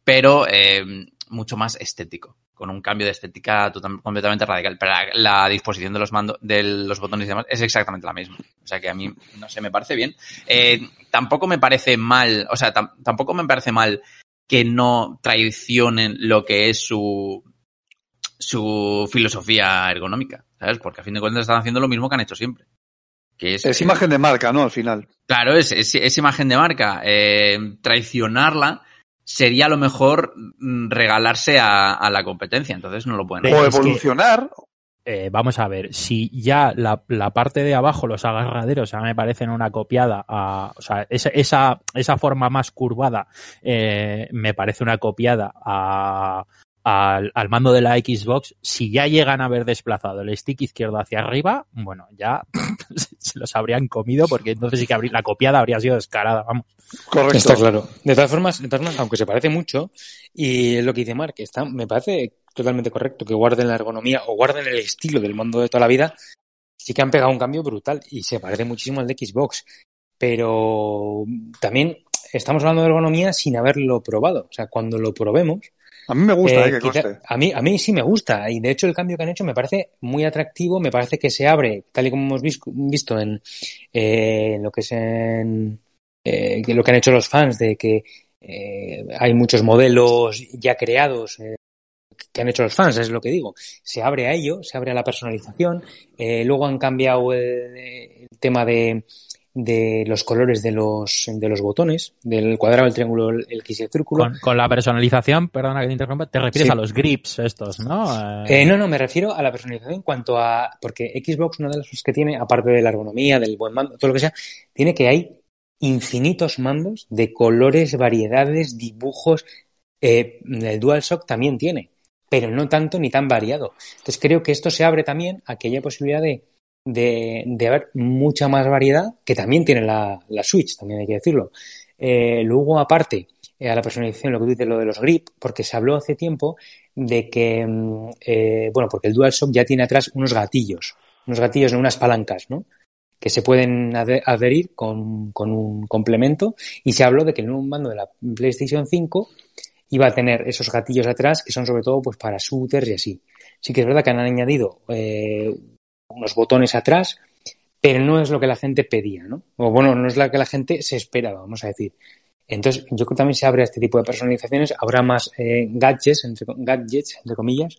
pero eh, mucho más estético, con un cambio de estética total, completamente radical. Pero la, disposición de los mandos, de los botones y demás es exactamente la misma. O sea que a mí, no sé, me parece bien. Eh, tampoco me parece mal, o sea, tampoco me parece mal que no traicionen lo que es su, su filosofía ergonómica, ¿sabes? Porque a fin de cuentas están haciendo lo mismo que han hecho siempre. Que es, es, imagen de marca, ¿no? Al final. Claro, es, es, es imagen de marca. Eh, traicionarla sería a lo mejor mm, regalarse a, a, la competencia, entonces no lo pueden hacer. O evolucionar. Que, eh, vamos a ver, si ya la, la, parte de abajo, los agarraderos, ya me parecen una copiada a, o sea, esa, esa, esa forma más curvada, eh, me parece una copiada a, al, al, mando de la Xbox, si ya llegan a haber desplazado el stick izquierdo hacia arriba, bueno, ya se los habrían comido porque entonces sí que habría, la copiada habría sido descarada, vamos. Correcto. Está claro. De todas formas, de todas formas, aunque se parece mucho, y es lo que dice Mark, está, me parece totalmente correcto que guarden la ergonomía o guarden el estilo del mando de toda la vida, sí que han pegado un cambio brutal y se parece muchísimo al de Xbox. Pero también estamos hablando de ergonomía sin haberlo probado. O sea, cuando lo probemos, a mí me gusta, eh, eh, que quizá, a, mí, a mí sí me gusta y de hecho el cambio que han hecho me parece muy atractivo, me parece que se abre, tal y como hemos visto en, eh, lo que es en eh, lo que han hecho los fans de que eh, hay muchos modelos ya creados que han hecho los fans, es lo que digo. Se abre a ello, se abre a la personalización. luego han cambiado el, el tema de, de los colores de los, de los botones, del cuadrado, el triángulo, el X y el círculo. Con, la personalización, perdona que te interrumpa, te refieres a los grips estos, ¿no? Eh, no, no, me refiero a la personalización en cuanto a, porque Xbox, una de las cosas que tiene, aparte de la ergonomía, del buen mando, todo lo que sea, tiene que hay infinitos mandos de colores, variedades, dibujos. Eh, el DualShock también tiene, pero no tanto ni tan variado. Entonces creo que esto se abre también a que haya posibilidad de de, de haber mucha más variedad, que también tiene la, la Switch, también hay que decirlo. Eh, luego, aparte, eh, a la personalización, lo que tú dices, lo de los grip, porque se habló hace tiempo de que, mm, eh, bueno, porque el DualShock ya tiene atrás unos gatillos, unos gatillos, unas palancas, ¿no? Que se pueden adherir con, con un complemento y se habló de que el nuevo mando de la PlayStation 5 iba a tener esos gatillos atrás que son sobre todo pues para shooters y así. Sí que es verdad que han añadido eh, unos botones atrás, pero no es lo que la gente pedía, ¿no? O bueno, no es lo que la gente se esperaba, vamos a decir. Entonces, yo creo que también se abre a este tipo de personalizaciones, habrá más eh, gadgets, entre, gadgets, entre comillas,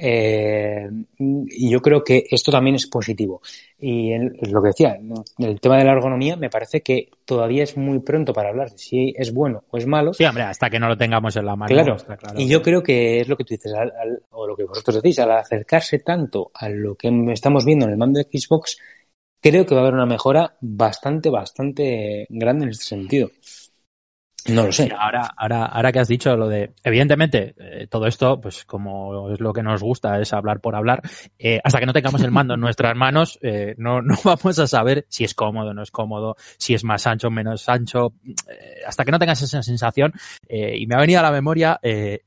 eh, y yo creo que esto también es positivo. Y lo que decía, el tema de la ergonomía me parece que todavía es muy pronto para hablar de si es bueno o es malo. Sí, hombre, hasta que no lo tengamos en la mano. Claro, y yo creo que es lo que tú dices, o lo que vosotros decís, al acercarse tanto a lo que estamos viendo en el mando de Xbox, creo que va a haber una mejora bastante, bastante grande en este sentido. No lo sé. ahora, ahora, ahora que has dicho lo de, evidentemente, eh, todo esto, pues como es lo que nos gusta, es hablar por hablar, eh, hasta que no tengamos el mando en nuestras manos, eh, no, no vamos a saber si es cómodo o no es cómodo, si es más ancho o menos ancho, hasta que no tengas esa sensación. y me ha venido a la memoria,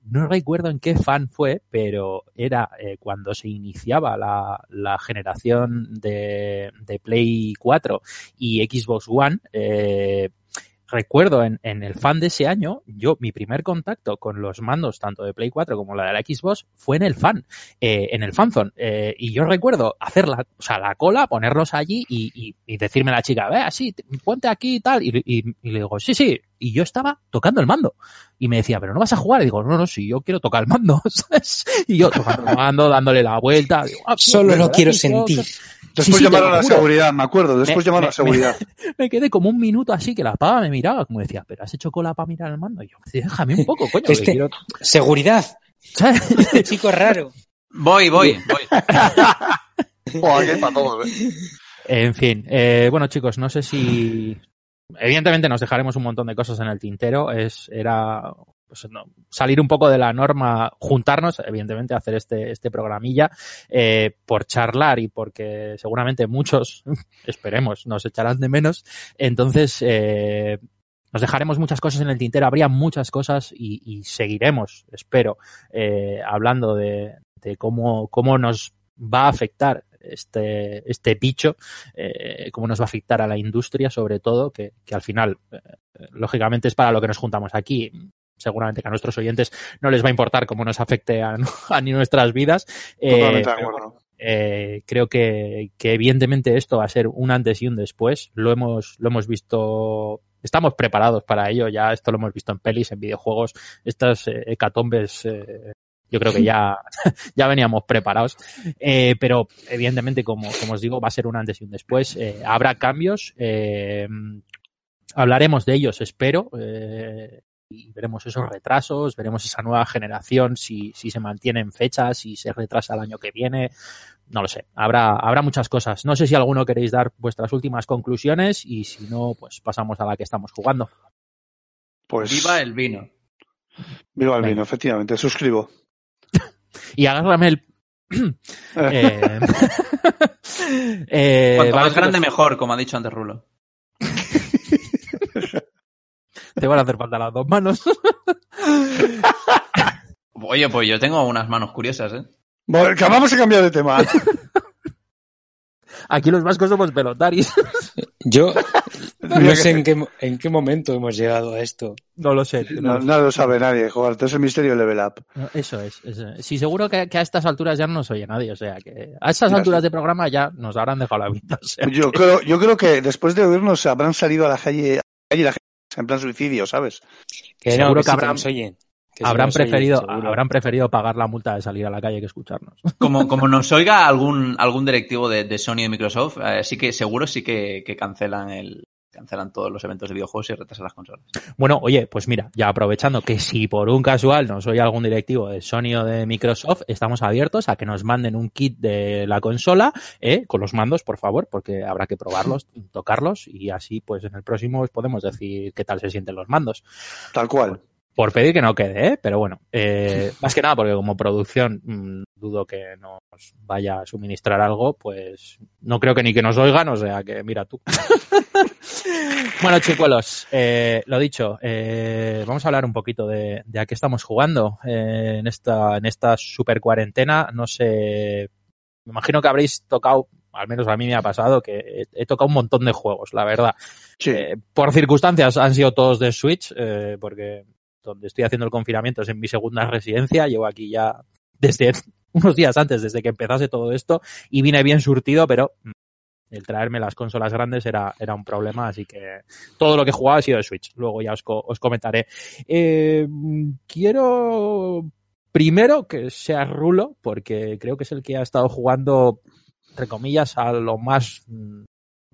no recuerdo en qué fan fue, pero era cuando se iniciaba la, la generación de, de Play 4 y Xbox One, recuerdo en, en, el fan de ese año, yo, mi primer contacto con los mandos, tanto de Play 4 como la de la Xbox, fue en el fan, eh, en el fanzone. Eh, y yo recuerdo hacer la, o sea, la cola, ponerlos allí y, y, y decirme a la chica, ve así, ponte aquí y tal. Y, y, y, le digo, sí, sí. Y yo estaba tocando el mando. Y me decía, pero no vas a jugar. Y digo, no, no, si yo quiero tocar el mando, ¿sabes? Y yo tocando el mando, dándole la vuelta. Digo, ah, Solo lo quiero sentir. Después sí, sí, llamaron a la seguridad, me acuerdo. Después me, llamaron a la seguridad. Me, me, quedé como un minuto así que la pava me miraba, como decía, pero has hecho cola para mirar el mando. Y yo, déjame un poco, coño. Este, quiero... Seguridad. este chico es raro. Voy, voy, voy. Joder, para todos, ¿eh? En fin, eh, bueno chicos, no sé si evidentemente nos dejaremos un montón de cosas en el tintero. Es, era pues, no, salir un poco de la norma, juntarnos, evidentemente, hacer este, este programilla eh, por charlar y porque seguramente muchos, esperemos, nos echarán de menos. Entonces, eh, nos dejaremos muchas cosas en el tintero, habría muchas cosas y, y seguiremos, espero, eh, hablando de, de cómo, cómo nos va a afectar este, este bicho, eh, cómo nos va a afectar a la industria, sobre todo, que, que al final, eh, lógicamente, es para lo que nos juntamos aquí. Seguramente que a nuestros oyentes no les va a importar cómo nos afecte a, a ni nuestras vidas. Eh, pero, eh, creo que, que evidentemente esto va a ser un antes y un después. Lo hemos, lo hemos visto estamos preparados para ello, ya esto lo hemos visto en pelis, en videojuegos, estas eh, hecatombes eh, yo creo que ya, ya veníamos preparados. Eh, pero evidentemente, como, como os digo, va a ser un antes y un después. Eh, habrá cambios. Eh, hablaremos de ellos, espero. Y veremos esos retrasos, veremos esa nueva generación, si, si se mantienen fechas, si se retrasa el año que viene. No lo sé. Habrá, habrá muchas cosas. No sé si alguno queréis dar vuestras últimas conclusiones y si no, pues pasamos a la que estamos jugando. Pues. Viva el vino. Viva el vino, efectivamente. Suscribo y agárrame el... eh, eh, Cuanto más grande los... mejor, como ha dicho antes Rulo. Te van a hacer falta las dos manos. Oye, pues yo tengo unas manos curiosas, ¿eh? Bueno, que vamos a cambiar de tema. Aquí los vascos somos pelotaris. Yo no sé en qué, en qué momento hemos llegado a esto. No lo sé. No, no lo sabe nadie, jugar. Todo es el misterio level up. Eso es. Eso es. Sí, seguro que, que, a estas alturas ya no nos oye nadie. O sea, que a estas alturas de programa ya nos habrán dejado la vida. O sea, yo, que... creo, yo creo que después de oírnos habrán salido a la calle, a la calle en plan suicidio, ¿sabes? Que seguro no, que, que habrán... Oyen. habrán preferido, habrán preferido pagar la multa de salir a la calle que escucharnos. Como, como nos oiga algún, algún directivo de, Sony y de Microsoft, eh, sí que seguro sí que, que cancelan el, cancelan todos los eventos de videojuegos y retrasan las consolas. Bueno, oye, pues mira, ya aprovechando que si por un casual no soy algún directivo de Sony o de Microsoft, estamos abiertos a que nos manden un kit de la consola eh, con los mandos, por favor, porque habrá que probarlos, tocarlos y así pues en el próximo os podemos decir qué tal se sienten los mandos. Tal cual por pedir que no quede, ¿eh? pero bueno, eh, más que nada porque como producción mmm, dudo que nos vaya a suministrar algo, pues no creo que ni que nos oigan, o sea que mira tú. bueno, chicuelos, eh, lo dicho, eh, vamos a hablar un poquito de, de a qué estamos jugando eh, en esta en esta super cuarentena. No sé, me imagino que habréis tocado al menos a mí me ha pasado que he, he tocado un montón de juegos, la verdad. Sí. Eh, por circunstancias han sido todos de Switch, eh, porque donde estoy haciendo el confinamiento es en mi segunda residencia. Llevo aquí ya desde unos días antes, desde que empezase todo esto, y vine bien surtido, pero mm, el traerme las consolas grandes era, era un problema, así que todo lo que he jugado ha sido de Switch. Luego ya os, os comentaré. Eh, quiero primero que sea Rulo, porque creo que es el que ha estado jugando, entre comillas, a lo más mm,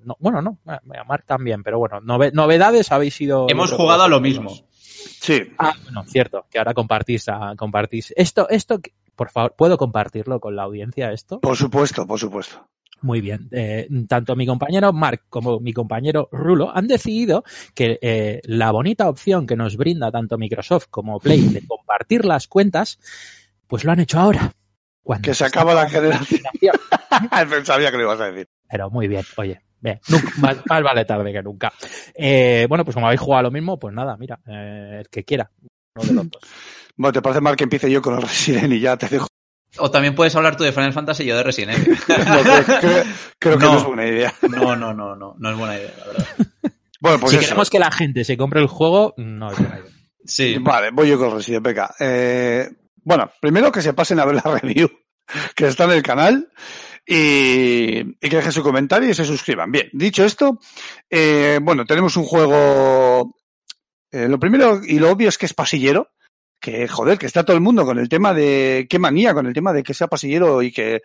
no, bueno, no, Mark también, pero bueno, nove, novedades habéis sido. Hemos jugado a lo mismo. Sí. Ah, bueno, cierto, que ahora compartís, a, compartís. Esto, esto, por favor, ¿puedo compartirlo con la audiencia esto? Por supuesto, por supuesto. Muy bien. Eh, tanto mi compañero Mark como mi compañero Rulo han decidido que eh, la bonita opción que nos brinda tanto Microsoft como Play de compartir las cuentas, pues lo han hecho ahora. Que se acaba la generación. Sabía que lo ibas a decir. Pero muy bien, oye, Bien, nunca, más, más, vale tarde que nunca. Eh, bueno, pues como habéis jugado lo mismo, pues nada, mira, eh, el que quiera, uno de los dos. Bueno, ¿te parece mal que empiece yo con el Resident y ya te dejo? O también puedes hablar tú de Final Fantasy y yo de Resident Evil. no, creo, creo, creo, que no. no es buena idea. No, no, no, no, no es buena idea, la verdad. Bueno, pues si eso. queremos que la gente se compre el juego, no es buena idea. Sí. Vale, voy yo con Resident, venga. Eh, bueno, primero que se pasen a ver la review que está en el canal y, que dejen su comentario y se suscriban. Bien, dicho esto, eh, bueno, tenemos un juego. Eh, lo primero y lo obvio es que es pasillero. Que, joder, que está todo el mundo con el tema de. Qué manía con el tema de que sea pasillero y que.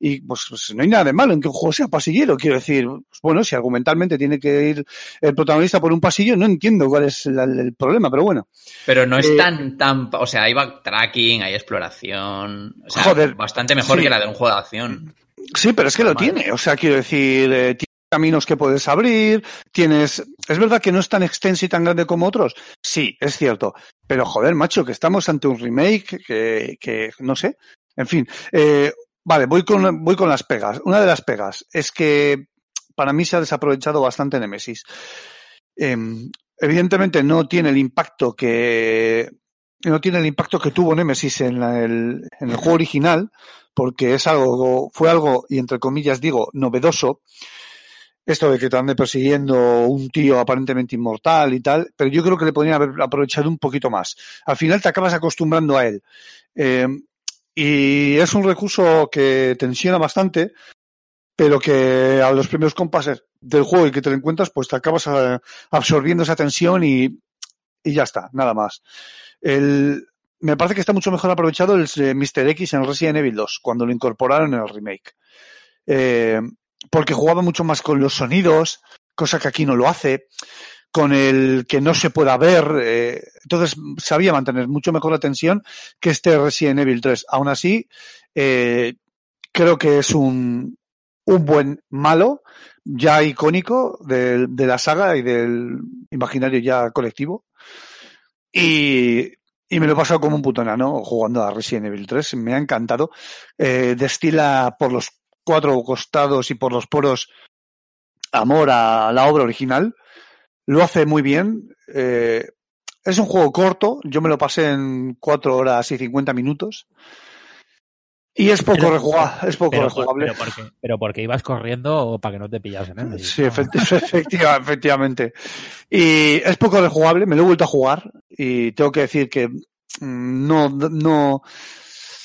Y pues, pues, no hay nada de malo en que un juego sea pasillero. Quiero decir, pues, bueno, si argumentalmente tiene que ir el protagonista por un pasillo, no entiendo cuál es la, el problema, pero bueno. Pero no es eh, tan, tan. O sea, hay backtracking, hay exploración. O sea, joder, bastante mejor sí. que la de un juego de acción. Sí, pero es que lo tiene. O sea, quiero decir, eh, caminos que puedes abrir, tienes... Es verdad que no es tan extenso y tan grande como otros. Sí, es cierto. Pero joder, macho, que estamos ante un remake que, que no sé. En fin, eh, vale, voy con, voy con las pegas. Una de las pegas es que para mí se ha desaprovechado bastante Nemesis. Eh, evidentemente no tiene el impacto que no tiene el impacto que tuvo Nemesis en, el, en el juego original, porque es algo, fue algo, y entre comillas digo, novedoso, esto de que te ande persiguiendo un tío aparentemente inmortal y tal, pero yo creo que le podrían haber aprovechado un poquito más. Al final te acabas acostumbrando a él. Eh, y es un recurso que tensiona bastante, pero que a los primeros compases del juego y que te lo encuentras, pues te acabas a, absorbiendo esa tensión y, y ya está, nada más. El, me parece que está mucho mejor aprovechado el eh, Mr. X en Resident Evil 2, cuando lo incorporaron en el remake. Eh, porque jugaba mucho más con los sonidos, cosa que aquí no lo hace, con el que no se pueda ver. Eh, entonces sabía mantener mucho mejor la tensión que este Resident Evil 3. Aún así, eh, creo que es un, un buen malo, ya icónico de, la saga y del imaginario ya colectivo. Y me lo he pasado como un puto enano jugando a Resident Evil 3. Me ha encantado. Eh, destila por los cuatro costados y por los poros amor a la obra original. Lo hace muy bien. Eh, es un juego corto. Yo me lo pasé en cuatro horas y cincuenta minutos. Y es poco, rejugable, es poco pero, rejugable. Pero porque, pero porque ibas corriendo o para que no te pillasen, ¿eh? Sí, efectiva, efectivamente. Y es poco rejugable, me lo he vuelto a jugar y tengo que decir que no, no, no,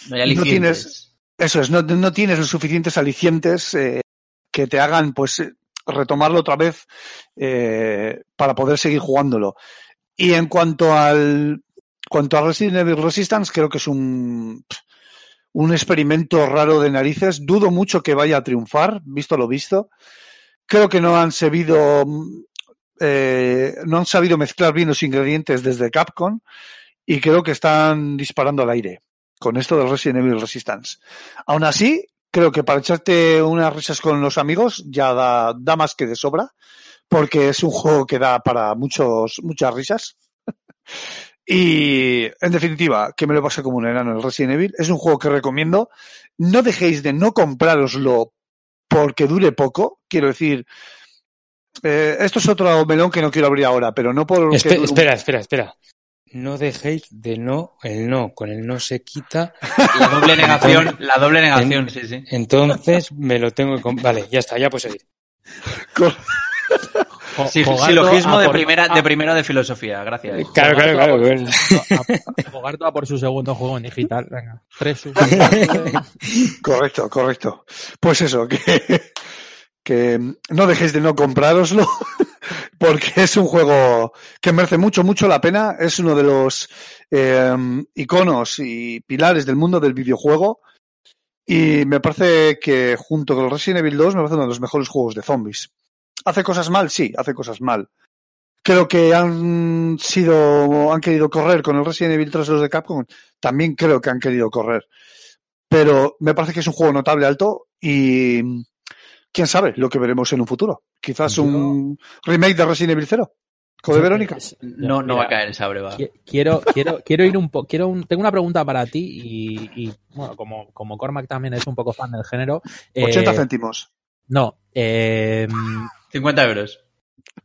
no tienes, eso es, no, no tienes los suficientes alicientes eh, que te hagan, pues, retomarlo otra vez eh, para poder seguir jugándolo. Y en cuanto al cuanto a Resident Evil Resistance, creo que es un, un experimento raro de narices. Dudo mucho que vaya a triunfar, visto lo visto. Creo que no han sabido, eh, no han sabido mezclar bien los ingredientes desde Capcom y creo que están disparando al aire con esto del Resident Evil Resistance. Aún así, creo que para echarte unas risas con los amigos ya da, da más que de sobra, porque es un juego que da para muchos, muchas risas. y, en definitiva, que me lo pase como un enano el Resident Evil. Es un juego que recomiendo. No dejéis de no comprároslo porque dure poco. Quiero decir, eh, esto es otro melón que no quiero abrir ahora, pero no por... espera, espera, espera no dejéis de no, el no, con el no se quita. La doble negación, la doble negación, sí, sí. Entonces me lo tengo que... Vale, ya está, ya puedo seguir. Sí, silogismo de primera, de primera de filosofía, gracias. Claro, claro, claro. Jugar a por su segundo juego en digital. Venga, tres. correcto, correcto. Pues eso, que, que no dejéis de no comprároslo porque es un juego que merece mucho, mucho la pena. Es uno de los eh, iconos y pilares del mundo del videojuego. Y me parece que junto con Resident Evil 2 me parece uno de los mejores juegos de zombies. ¿Hace cosas mal? Sí, hace cosas mal. Creo que han sido, han querido correr con el Resident Evil 3 los de Capcom. También creo que han querido correr. Pero me parece que es un juego notable alto y quién sabe lo que veremos en un futuro. Quizás un remake de Resident Evil 0. ¿Code Verónica? No, no va a caer esa breva. Quiero, quiero, quiero ir un poco. Quiero tengo una pregunta para ti y, bueno, como, como Cormac también es un poco fan del género. 80 eh, céntimos. No. Eh, 50 euros.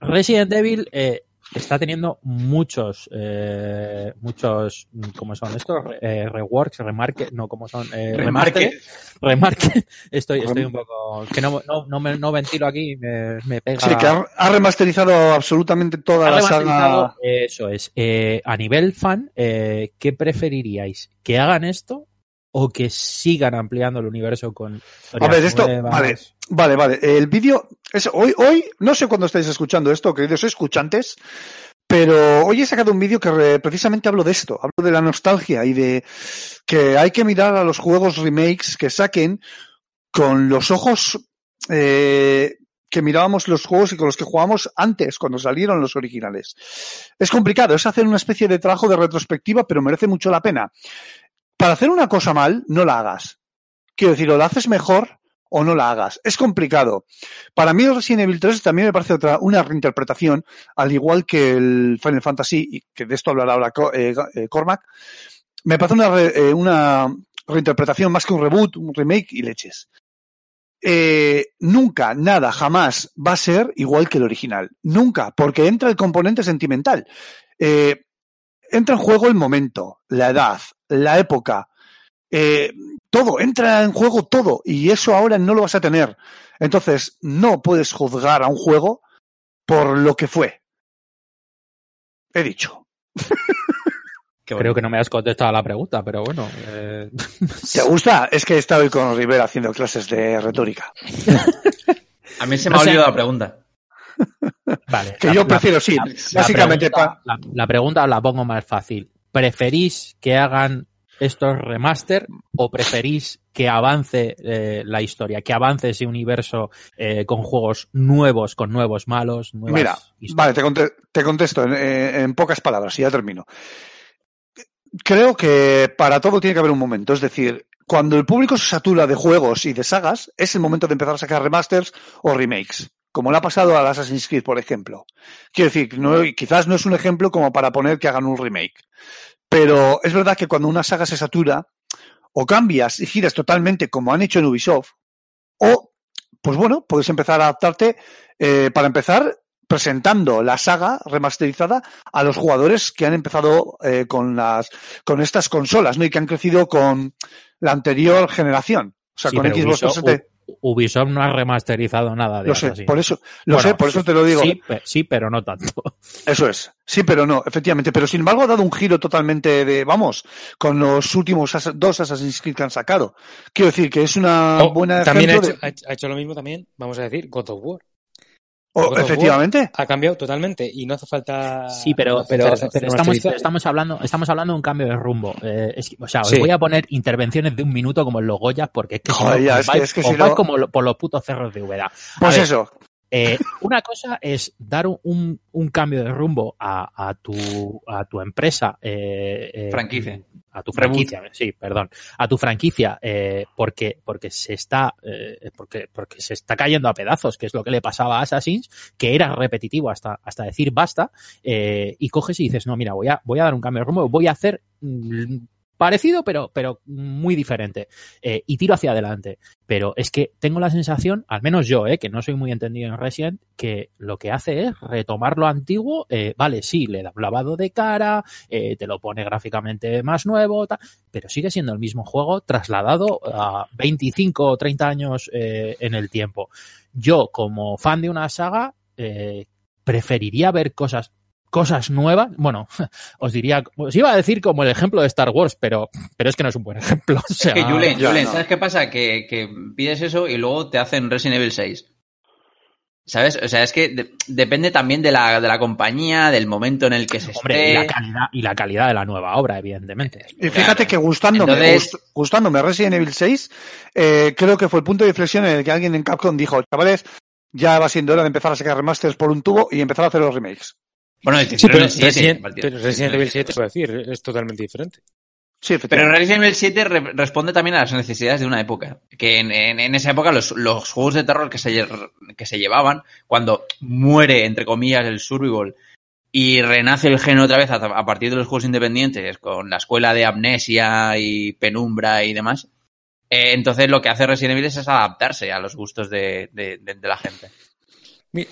Resident Evil eh, está teniendo muchos, eh, muchos, ¿cómo son estos? Eh, reworks, remarque, no, ¿cómo son? Eh, remarque. Remarque. Estoy, estoy un poco, que no, no, no, me, no ventilo aquí, me, me pega. Sí, que ha, remasterizado absolutamente toda la saga. Eso es. Eh, a nivel fan, eh, ¿qué preferiríais? ¿Que hagan esto o que sigan ampliando el universo con a ver esto vale vale vale. El vídeo es hoy hoy no sé cuándo estáis escuchando esto queridos escuchantes pero hoy he sacado un vídeo que precisamente hablo de esto hablo de la nostalgia y de que hay que mirar a los juegos remakes que saquen con los ojos eh, que mirábamos los juegos y con los que jugábamos antes, cuando salieron los originales. Es complicado, es hacer una especie de trabajo de retrospectiva, pero merece mucho la pena para hacer una cosa mal, no la hagas. Quiero decir, o la haces mejor o no la hagas. Es complicado. Para mí Resident Evil 3 también me parece otra, una reinterpretación, al igual que el Final Fantasy, y que de esto hablará ahora eh, eh, Cormac, me parece una, eh, una reinterpretación más que un reboot, un remake y leches. nunca, nada, jamás va a ser igual que el original. Nunca, porque entra el componente sentimental. Entra en juego el momento, la edad, la época, eh, todo, entra en juego todo y eso ahora no lo vas a tener. Entonces, no puedes juzgar a un juego por lo que fue. He dicho. Creo que no me has contestado a la pregunta, pero bueno. Eh... ¿Te gusta? Es que he estado hoy con Rivera haciendo clases de retórica. a mí se me ha olvidado la pregunta. Vale. Que yo prefiero, sí. básicamente. la pregunta la pongo más fácil. ¿Preferís que hagan estos remaster o preferís que avance eh, la historia, que avance ese universo eh, con juegos nuevos, con nuevos malos? Mira, vale, te, contesto en, en, pocas palabras y ya termino. Creo que para todo tiene que haber un momento, es decir, cuando el público se satura de juegos y de sagas, es el momento de empezar a sacar remasters o remakes como le ha pasado a Assassin's Creed, por ejemplo. Quiero decir, no, quizás no es un ejemplo como para poner que hagan un remake, pero es verdad que cuando una saga se satura, o cambias y giras totalmente como han hecho en Ubisoft, o, pues bueno, puedes empezar a adaptarte, eh, para empezar, presentando la saga remasterizada a los jugadores que han empezado eh, con las con estas consolas, ¿no? Y que han crecido con la anterior generación. O sea, con Xbox 360. Ubisoft no ha remasterizado nada de Lo sé, por eso, lo sé, por eso te lo digo. Sí, pero no tanto. Eso es. Sí, pero no, efectivamente. Pero sin embargo ha dado un giro totalmente de, vamos, con los últimos dos Assassin's Creed que han sacado. Quiero decir que es una oh, buena También ha hecho, ha hecho, lo mismo también, vamos a decir, God of War. Oh, efectivamente. Ha cambiado totalmente y no hace falta. Sí, pero, pero, estamos, estamos, hablando, estamos hablando de un cambio de rumbo. Eh, o sea, os voy a poner intervenciones de un minuto como en los Goyas porque es que, es que, como por los putos cerros de Ubeda. Pues eso. Eh, una cosa es dar un, un cambio de rumbo a, a, tu, a tu empresa. Eh, eh franquicia. A tu franquicia, sí, perdón. A tu franquicia, porque, porque se está, porque, porque se está cayendo a pedazos, que es lo que le pasaba a Assassins, que era repetitivo hasta, hasta decir basta, y coges y dices, no, mira, voy a, voy a dar un cambio de rumbo, voy a hacer mm, parecido, pero, pero muy diferente. Eh, y tiro hacia adelante. Pero es que tengo la sensación, al menos yo, eh, que no soy muy entendido en Resident, que lo que hace es retomar lo antiguo. Eh, vale, sí, le da un lavado de cara, eh, te lo pone gráficamente más nuevo, pero sigue siendo el mismo juego trasladado a 25 o 30 años eh, en el tiempo. Yo, como fan de una saga, eh, preferiría ver cosas cosas nuevas. Bueno, os diría, os iba a decir como el ejemplo de Star Wars, pero, pero es que no es un buen ejemplo. O sea, es que Julen, Julen ¿sabes qué pasa? Que, que, pides eso y luego te hacen Resident Evil 6. ¿Sabes? O sea, es que depende también de la, de la compañía, del momento en el que se Hombre, y la calidad y la calidad de la nueva obra, evidentemente. Y fíjate que gustándome, gustándome Resident Evil 6, eh, creo que fue el punto de inflexión en el que alguien en Capcom dijo, chavales, ya va siendo hora de empezar a sacar remasters por un tubo y empezar a hacer los remakes. Bueno, sí, pero, Resident, Evil 7, puede decir, es totalmente diferente. Sí, pero Resident Evil 7 responde también a las necesidades de una época. Que en, en, esa época los, los, juegos de terror que se, que se llevaban, cuando muere, entre comillas, el survival y renace el género otra vez a, a, partir de los juegos independientes, con la escuela de amnesia y penumbra y demás, eh, entonces lo que hace Resident Evil es adaptarse a los gustos de, de, de, de la gente.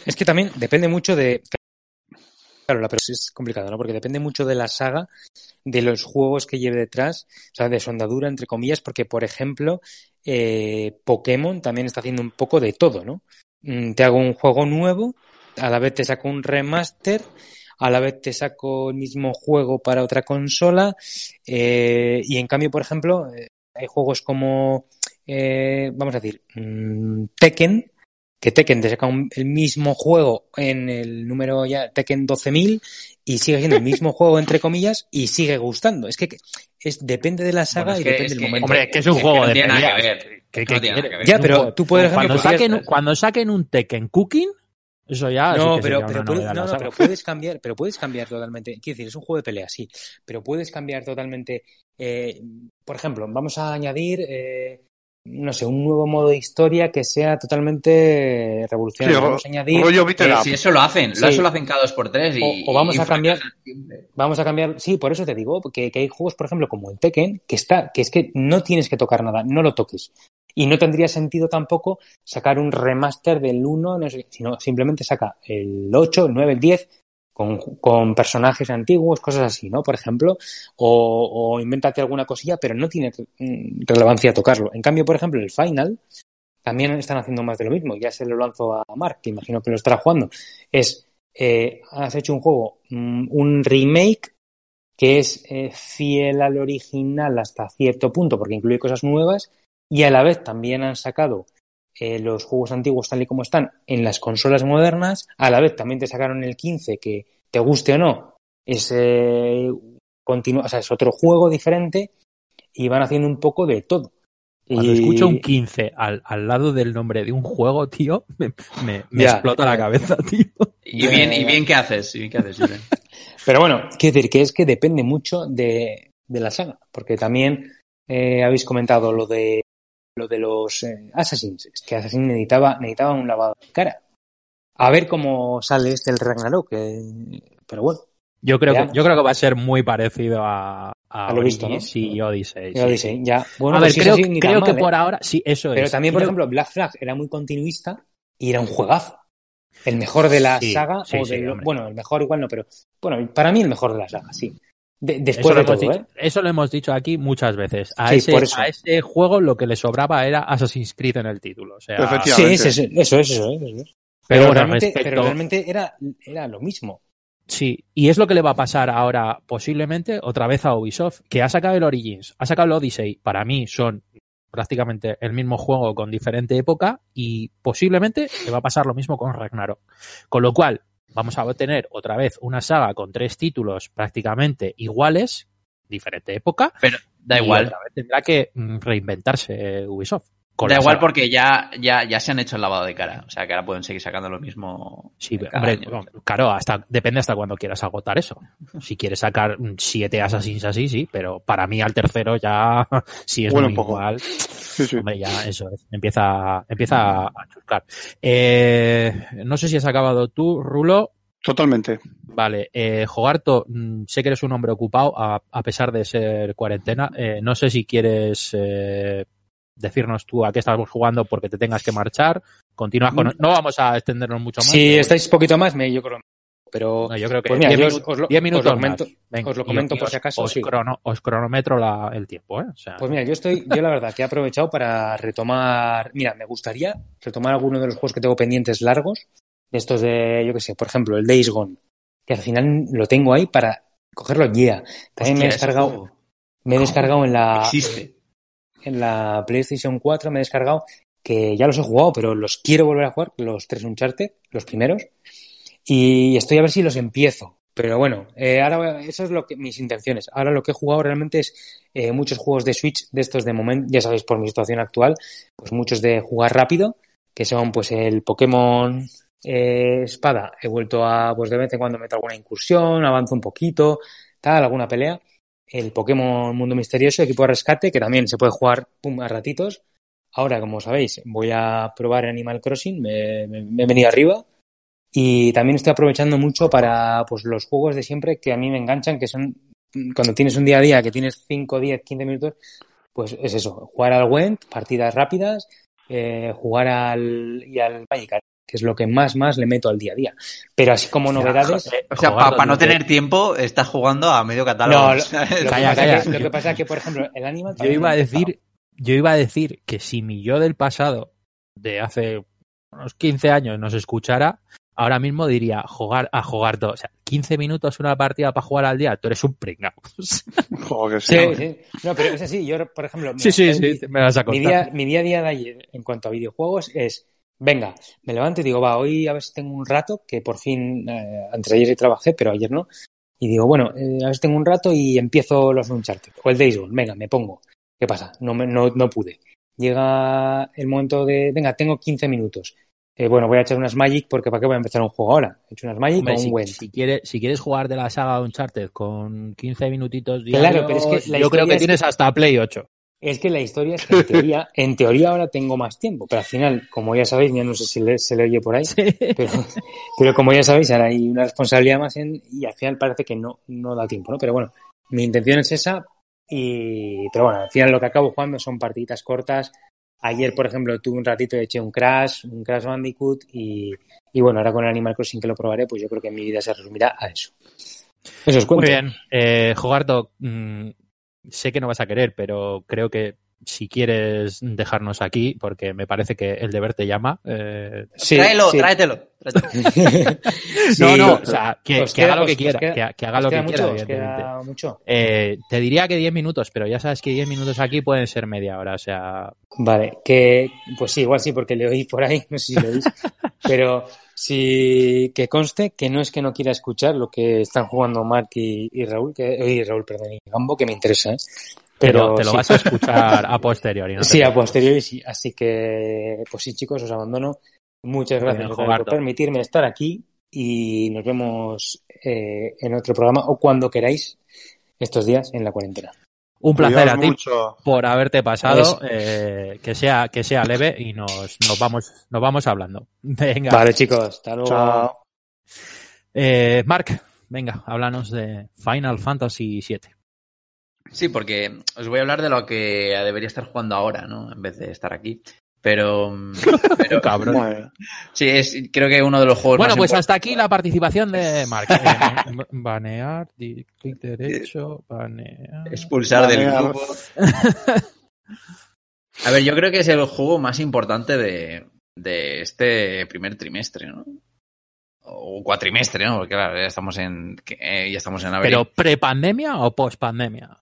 Es que también depende mucho de Claro, pero es complicado, ¿no? Porque depende mucho de la saga, de los juegos que lleve detrás, o sea, de sondadura, entre comillas, porque, por ejemplo, eh, Pokémon también está haciendo un poco de todo, ¿no? Mm, te hago un juego nuevo, a la vez te saco un remaster, a la vez te saco el mismo juego para otra consola, eh, y en cambio, por ejemplo, eh, hay juegos como, eh, vamos a decir, mmm, Tekken, que Tekken te saca el mismo juego en el número ya Tekken 12.000 y sigue siendo el mismo juego entre comillas y sigue gustando. Es que es depende de la saga y depende del momento. Hombre, que es un juego de Ya, pero tú puedes cuando saquen, cuando saquen un Tekken Cooking eso ya no, pero, pero, puedes, no, no, pero puedes cambiar, pero puedes cambiar totalmente. Quiero decir, es un juego de pelea, sí, pero puedes cambiar totalmente. Eh, por ejemplo, vamos a añadir eh, no sé, un nuevo modo de historia que sea totalmente revolucionario. vamos a añadir. si eso lo hacen, eso lo hacen cada dos por tres. Y, o, vamos a cambiar. Vamos a cambiar. Sí, por eso te digo, que, que, hay juegos, por ejemplo, como el Tekken, que está, que es que no tienes que tocar nada, no lo toques. Y no tendría sentido tampoco sacar un remaster del 1, no sé, sino simplemente saca el 8, el 9, el 10, con, con, personajes antiguos, cosas así, ¿no? Por ejemplo, o, o invéntate alguna cosilla, pero no tiene mm, relevancia tocarlo. En cambio, por ejemplo, el Final también están haciendo más de lo mismo. Ya se lo lanzo a Mark, que imagino que lo estará jugando. Es, eh, has hecho un juego, mm, un remake que es eh, fiel al original hasta cierto punto, porque incluye cosas nuevas, y a la vez también han sacado eh, los juegos antiguos tal y como están en las consolas modernas. A la vez también te sacaron el 15 que te guste o no, es, eh, o sea, es otro juego diferente y van haciendo un poco de todo. Cuando escucho un 15 al, al, lado del nombre de un juego, tío, me, me, me explota la cabeza, tío. Y bien, y bien qué haces, y bien qué haces, Pero bueno, quiero decir que es que depende mucho de, de la saga, porque también eh, habéis comentado lo de lo de los eh, Assassins, es que Assassin necesitaba, necesitaba un lavado de cara. A ver cómo sale este el Ragnarok, pero bueno. Yo creo, que, yo creo que va a ser muy parecido a, a, lo visto, ¿no? Sí, Odyssey. Odyssey, ya. Bueno, a ver, creo, creo que por ahora, sí, eso pero es. Pero también, por ejemplo, Black Flag era muy continuista y era un juegazo. El mejor de la saga, o de, bueno, el mejor igual no, pero bueno, para mí el mejor de la saga, sí. De, después eso, de todo, dicho, ¿eh? eso lo hemos dicho aquí muchas veces. A, sí, ese, a ese juego lo que le sobraba era Assassin's Creed en el título. O sea, sí, eso, eso, eso, eso, eso. Pero, pero, realmente, respecto... pero realmente era, era lo mismo. Sí, y es lo que le va a pasar ahora posiblemente otra vez a Ubisoft, que ha sacado el Origins, ha sacado el Odyssey, para mí son prácticamente el mismo juego con diferente época y posiblemente te va a pasar lo mismo con Ragnarok. Con lo cual, vamos a tener otra vez una saga con tres títulos prácticamente iguales, diferente época. Pero da igual. tendrá que mm, reinventarse Ubisoft. Da igual porque ya, ya, ya se han hecho el lavado de cara. O sea que ahora pueden seguir sacando lo mismo. Sí, hombre, claro, hasta, depende hasta cuando quieras agotar eso. Si quieres sacar siete Assassins así, sí, pero para mí al tercero ya, si es muy igual, hombre, ya eso es, empieza, empieza a chuscar. Eh, no sé si has acabado tú, Rulo. Totalmente. Vale, eh, Jogarto, mm, sé que eres un hombre ocupado a, pesar de ser cuarentena. Eh, no sé si quieres eh, decirnos tú a qué estamos jugando porque te tengas que marchar. Continúas con... No vamos a extendernos mucho más. Si estáis poquito más, me, yo creo pero yo creo que pues mira, os, lo, minutos comento, os lo comento por si acaso. Os, crono, os cronometro la, el tiempo. ¿eh? O sea... Pues mira, yo estoy, yo la verdad que he aprovechado para retomar. Mira, me gustaría retomar alguno de los juegos que tengo pendientes largos, de estos de, yo qué sé, por ejemplo, el Days Gone, que al final lo tengo ahí para cogerlo ya. También me he descargado, me he descargado en la, Existe. En la PlayStation 4, me he descargado que ya los he jugado, pero los quiero volver a jugar, los tres Uncharted, los primeros, y estoy a ver si los empiezo. Pero bueno, eh, ahora eso es lo que mis intenciones. Ahora lo que he jugado realmente es eh, muchos juegos de Switch de estos de momento, ya sabéis por mi situación actual, pues muchos de jugar rápido, que son pues el Pokémon eh, espada, he vuelto a, pues de vez en cuando meto alguna incursión, avanzo un poquito, tal, alguna pelea. El Pokémon Mundo Misterioso, equipo de rescate, que también se puede jugar pum, a ratitos. Ahora, como sabéis, voy a probar Animal Crossing, me, me, he venido arriba. Y también estoy aprovechando mucho para pues los juegos de siempre que a mí me enganchan, que son cuando tienes un día a día, que tienes 5, 10, 15 minutos, pues es eso, jugar al Went, partidas rápidas, eh, jugar al y al Magic que es lo que más más le meto al día a día. Pero así como novedades... O sea, para no tener tiempo, estás jugando a medio catálogo. No, lo, que, pasa es que, por ejemplo, el Animal... Yo iba a decir, yo iba a decir que si mi yo del pasado, de hace unos 15 años, nos escuchara, ahora mismo diría jugar a jugar todo. O sea, 15 minutos una partida para jugar al día, tú eres un pringao. Joder, sí. sí, sí. No, pero es así, yo, por ejemplo... sí, sí, sí, me vas a contar. Mi día, mi día a día de ayer, en cuanto a videojuegos, es venga, me levanto y digo, va, hoy a ver si tengo un rato, que por fin, eh, antes de ayer trabajé, pero ayer no. Y digo, bueno, eh, a ver si tengo un rato y empiezo los Uncharted. O el Days Gone, venga, me pongo. ¿Qué pasa? No, no, no pude. Llega el momento de, venga, tengo 15 minutos. Eh, bueno, voy a echar unas Magic porque ¿para qué voy a empezar un juego ahora? He hecho unas Magic con si, un buen. Si quieres, si quieres jugar de la saga Uncharted con 15 minutitos diarios, claro, pero es que yo creo que tienes hasta Play 8. Es que la historia es que en teoría, en teoría ahora tengo más tiempo, pero al final, como ya sabéis, ya no sé si se le oye por ahí, pero, pero, como ya sabéis, ahora hay una responsabilidad más en, y al final parece que no, no da tiempo, ¿no? Pero bueno, mi intención es esa y, pero bueno, al final lo que acabo jugando son partiditas cortas. Ayer, por ejemplo, tuve un ratito, eché un Crash, un Crash Bandicoot y, y bueno, ahora con el Animal Crossing que lo probaré, pues yo creo que mi vida se resumirá a eso. Eso cuento. Muy bien. Eh, Jogardo, mm, sé que no vas a querer, pero creo que si quieres dejarnos aquí, porque me parece que el deber te llama. Eh... Sí, tráelo, tráetelo. no, no, o sea, que, haga lo que quiera, que, haga lo que quiera, evidentemente. Mucho. Eh, te diría que 10 minutos, pero ya sabes que 10 minutos aquí pueden ser media hora, o sea. Vale, que pues sí, igual sí, porque le oí por ahí, no sé si lo oís, pero sí que conste que no es que no quiera escuchar lo que están jugando Mark y, Raúl, que, y Raúl, perdón, y Gambo, que me interesa, ¿eh? Pero, te lo vas a escuchar a posteriori. ¿no? Sí, a posteriori sí. Así que, pues sí, chicos, os abandono. Muchas gracias por permitirme estar aquí y nos vemos eh, en otro programa o cuando queráis estos días en la cuarentena. Un placer a ti por haberte pasado, eh, que sea que sea leve y nos, nos vamos nos vamos hablando. Venga. Vale, chicos, hasta luego. Chao. Eh, Mark, venga, háblanos de Final Fantasy VII. Sí, porque os voy a hablar de lo que debería estar jugando ahora, ¿no? En vez de estar aquí. Pero. pero Cabrón. Sí, es, creo que uno de los juegos. Bueno, pues hasta aquí la participación de Mark. Eh, banear, clic derecho, banear. Expulsar del grupo. A ver, yo creo que es el juego más importante de, de este primer trimestre, ¿no? O cuatrimestre, ¿no? Porque claro, ya estamos en, eh, ya estamos en abril. ¿Pero prepandemia o pospandemia?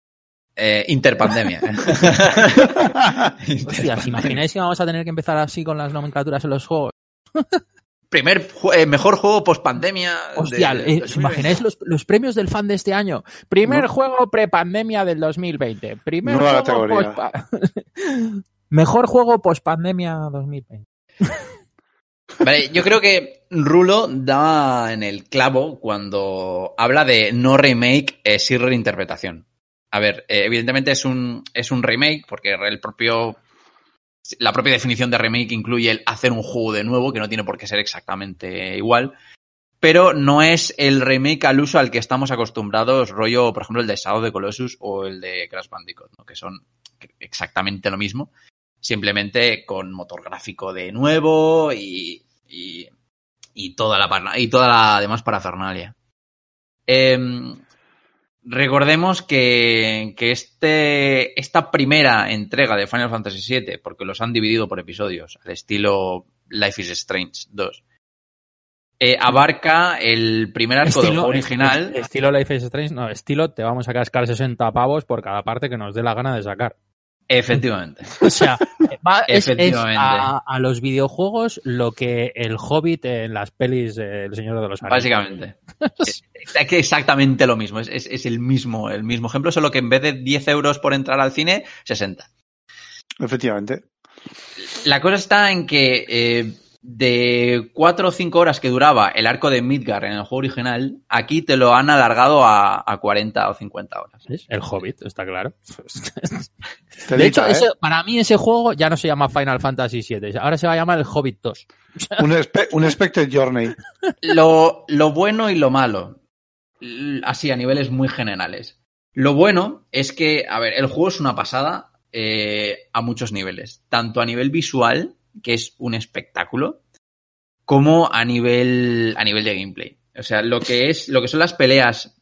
Eh, interpandemia. Hostia, ¿os imagináis que vamos a tener que empezar así con las nomenclaturas en los juegos? Primer eh, mejor juego post pandemia. Hostia, eh, ¿os imagináis los, premios del fan de este año? Primer juego pre-pandemia del 2020. Primer juego post Mejor juego post pandemia 2020. Vale, yo creo que Rulo da en el clavo cuando habla de no remake, eh, sí reinterpretación. A ver, eh, evidentemente es un, es un remake, porque el propio. La propia definición de remake incluye el hacer un juego de nuevo, que no tiene por qué ser exactamente igual. Pero no es el remake al uso al que estamos acostumbrados, rollo, por ejemplo, el de Shadow de Colossus o el de Crash Bandicoot, ¿no? que son exactamente lo mismo, simplemente con motor gráfico de nuevo y, y, toda la y toda la demás parafernalia. Eh, Recordemos que, este, esta primera entrega de Final Fantasy VII, porque los han dividido por episodios, al estilo Life is Strange 2, eh, abarca el primer arco del juego original. Estilo Life is Strange, no, estilo te vamos a cascar 60 pavos por cada parte que nos dé la gana de sacar. Efectivamente. o sea, es, a, los videojuegos lo que el Hobbit en las pelis El Señor de los Anillos. Básicamente. es, exactamente lo mismo. Es, el mismo el mismo ejemplo, solo que en vez de 10 euros por entrar al cine, 60. Efectivamente. La cosa está en que eh, de cuatro o cinco horas que duraba el arco de Midgar en el juego original, aquí te lo han alargado a, a 40 o 50 horas. El Hobbit, está claro. de hecho, ¿eh? para mí ese juego ya no se llama Final Fantasy VII, ahora se va a llamar el Hobbit 2. un, un Expected Journey. Lo, lo bueno y lo malo, así a niveles muy generales. Lo bueno es que, a ver, el juego es una pasada eh, a muchos niveles, tanto a nivel visual, que es un espectáculo, como a nivel, a nivel de gameplay. O sea, lo que es, lo que son las peleas,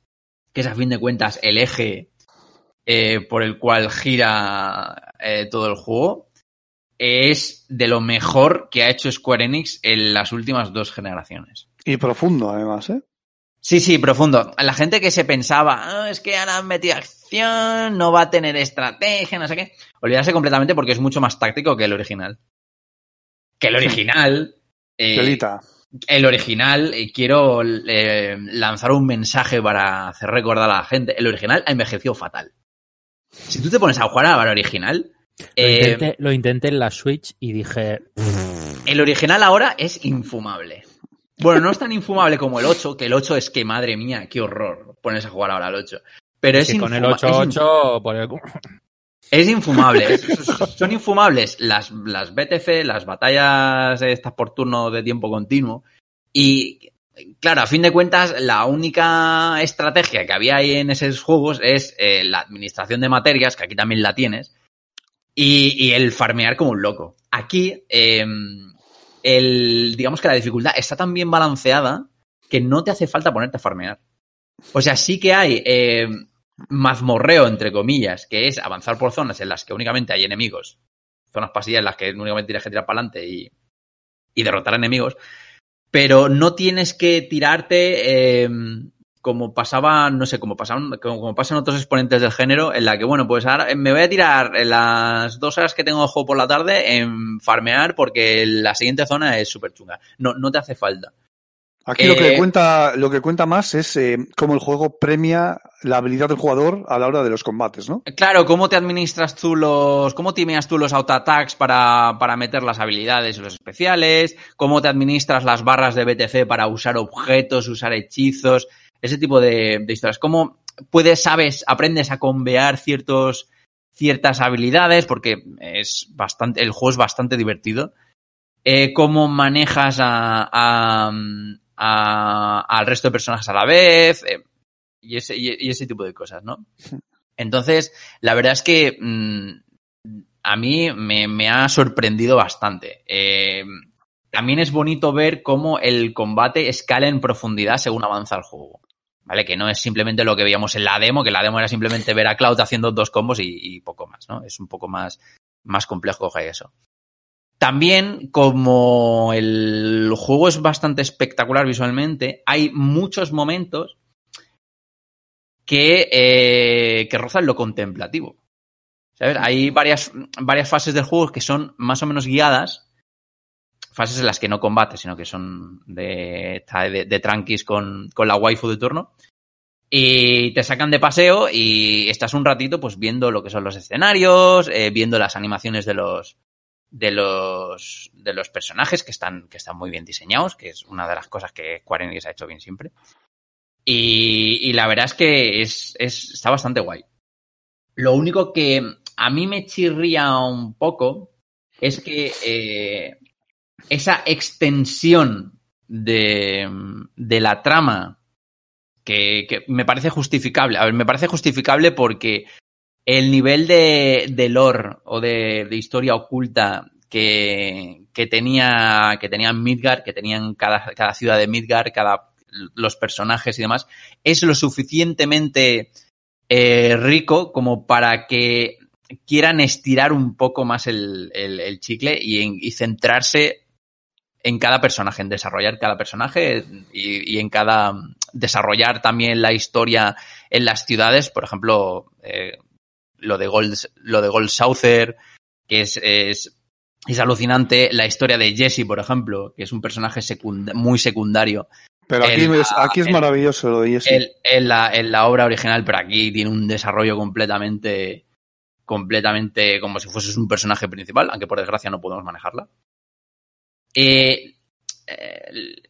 que es a fin de cuentas el eje eh, por el cual gira eh, todo el juego, es de lo mejor que ha hecho Square Enix en las últimas dos generaciones. Y profundo, además, ¿eh? Sí, sí, profundo. La gente que se pensaba, ah, es que ahora han metido acción, no va a tener estrategia, no sé qué. Olvidarse completamente porque es mucho más táctico que el original que el original. Eh, el original, eh, quiero eh, lanzar un mensaje para hacer recordar a la gente. El original ha envejecido fatal. Si tú te pones a jugar al original. Lo intenté, en la Switch y dije. El original ahora es infumable. Bueno, no es tan infumable como el 8, que el 8 es que madre mía, qué horror pones a jugar ahora al 8. Pero es con el 8-8 por el... Es infumable. son infumables las, las BTC, las batallas estas por turno de tiempo continuo. Y claro, a fin de cuentas, la única estrategia que había ahí en esos juegos es eh, la administración de materias, que aquí también la tienes, y, el farmear como un loco. Aquí, em, el, digamos que la dificultad está tan bien balanceada que no te hace falta ponerte a farmear. O sea, sí que hay em, mazmorreo, entre comillas, que es avanzar por zonas en las que únicamente hay enemigos, zonas pasillas en las que únicamente tienes que tirar para adelante y, derrotar enemigos, pero no tienes que tirarte em, como pasaba, no sé, como pasaban, como, pasan otros exponentes del género, en la que, bueno, pues ahora me voy a tirar las dos horas que tengo juego por la tarde en farmear porque la siguiente zona es súper chunga. No, no te hace falta. Aquí lo que eh, cuenta, lo que cuenta más es eh, cómo el juego premia la habilidad del jugador a la hora de los combates, ¿no? Claro, cómo te administras tú los, cómo timeas tú los auto-attacks para, para meter las habilidades y los especiales, cómo te administras las barras de BTC para usar objetos, usar hechizos, ese tipo de, de historias. Cómo puedes, sabes, aprendes a convear ciertos, ciertas habilidades, porque es bastante, el juego es bastante divertido. Eh, cómo manejas a, al resto de personajes a la vez eh, y, ese, y, ese tipo de cosas, ¿no? Entonces, la verdad es que mm, a mí me, ha sorprendido bastante. Eh, también es bonito ver cómo el combate escala en profundidad según avanza el juego. ¿Vale? Que no es simplemente lo que veíamos en la demo, que la demo era simplemente ver a Cloud haciendo dos combos y, poco más, ¿no? Es un poco más, más complejo que eso. También, como el juego es bastante espectacular visualmente, hay muchos momentos que, eh, que rozan lo contemplativo. ¿Sabes? Hay varias, varias fases del juego que son más o menos guiadas, fases en las que no combates, sino que son de, de, tranquis con, con, la waifu de turno. Y te sacan de paseo y estás un ratito pues viendo lo que son los escenarios, eh, viendo las animaciones de los, de los, de los personajes que están, que están muy bien diseñados, que es una de las cosas que Square ha hecho bien siempre. Y, la verdad es que es, está bastante guay. Lo único que a mí me chirría un poco es que eh, esa extensión de, de la trama que, que, me parece justificable. A ver, me parece justificable porque el nivel de, de lore o de, de historia oculta que, que, tenía que tenían Midgar, que tenían cada, cada ciudad de Midgar, cada los personajes y demás, es lo suficientemente eh, rico como para que quieran estirar un poco más el, el, chicle y, centrarse en cada personaje, en desarrollar cada personaje y, y, en cada desarrollar también la historia en las ciudades, por ejemplo, eh, lo de Gold, lo de Gold Souther, que es, es, es, alucinante. La historia de Jesse, por ejemplo, que es un personaje secund muy secundario. Pero aquí, es, aquí es en, maravilloso lo de Jesse. En, en, la, en la obra original, pero aquí tiene un desarrollo completamente, completamente como si fuese un personaje principal, aunque por desgracia no podemos manejarla. Eh,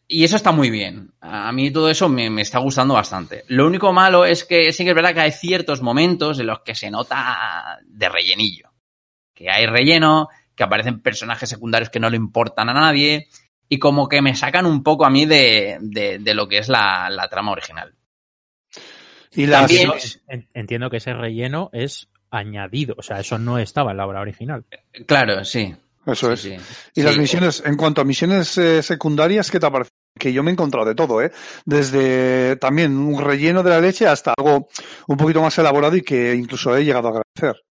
y eso está muy bien. A mí todo eso me, me, está gustando bastante. Lo único malo es que sí que es verdad que hay ciertos momentos en los que se nota de rellenillo. Que hay relleno, que aparecen personajes secundarios que no le importan a nadie y como que me sacan un poco a mí de, de, de lo que es la, la, trama original. Y. También, entiendo que ese relleno es añadido, o sea, eso no estaba en la obra original. Claro, sí. Eso sí, es. Sí. Y las misiones, en cuanto a misiones eh, secundarias, ¿qué te parece? Que yo me he encontrado de todo, ¿eh? Desde también un relleno de la leche hasta algo un poquito más elaborado y que incluso he llegado a agradecer.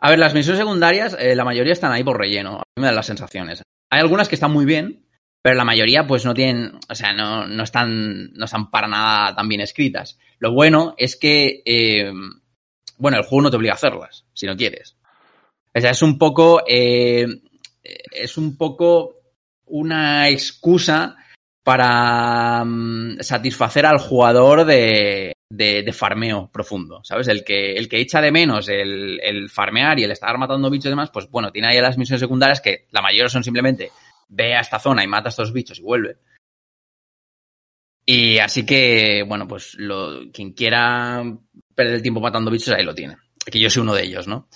A ver, las misiones secundarias, eh, la mayoría están ahí por relleno. A mí me dan las sensaciones. Hay algunas que están muy bien, pero la mayoría pues no tienen, o sea, no, no están, no están para nada tan bien escritas. Lo bueno es que, eh, bueno, el juego no te obliga a hacerlas, si no quieres. O sea, es un poco, eh, es un poco una excusa para um, satisfacer al jugador de, de, farmeo profundo, ¿sabes? El que, el que echa de menos el, el, farmear y el estar matando bichos y demás, pues bueno, tiene ahí las misiones secundarias que la mayoría son simplemente ve a esta zona y mata a estos bichos y vuelve. Y así que, bueno, pues quien quiera perder el tiempo matando bichos, ahí lo tiene. Que yo soy uno de ellos, ¿no?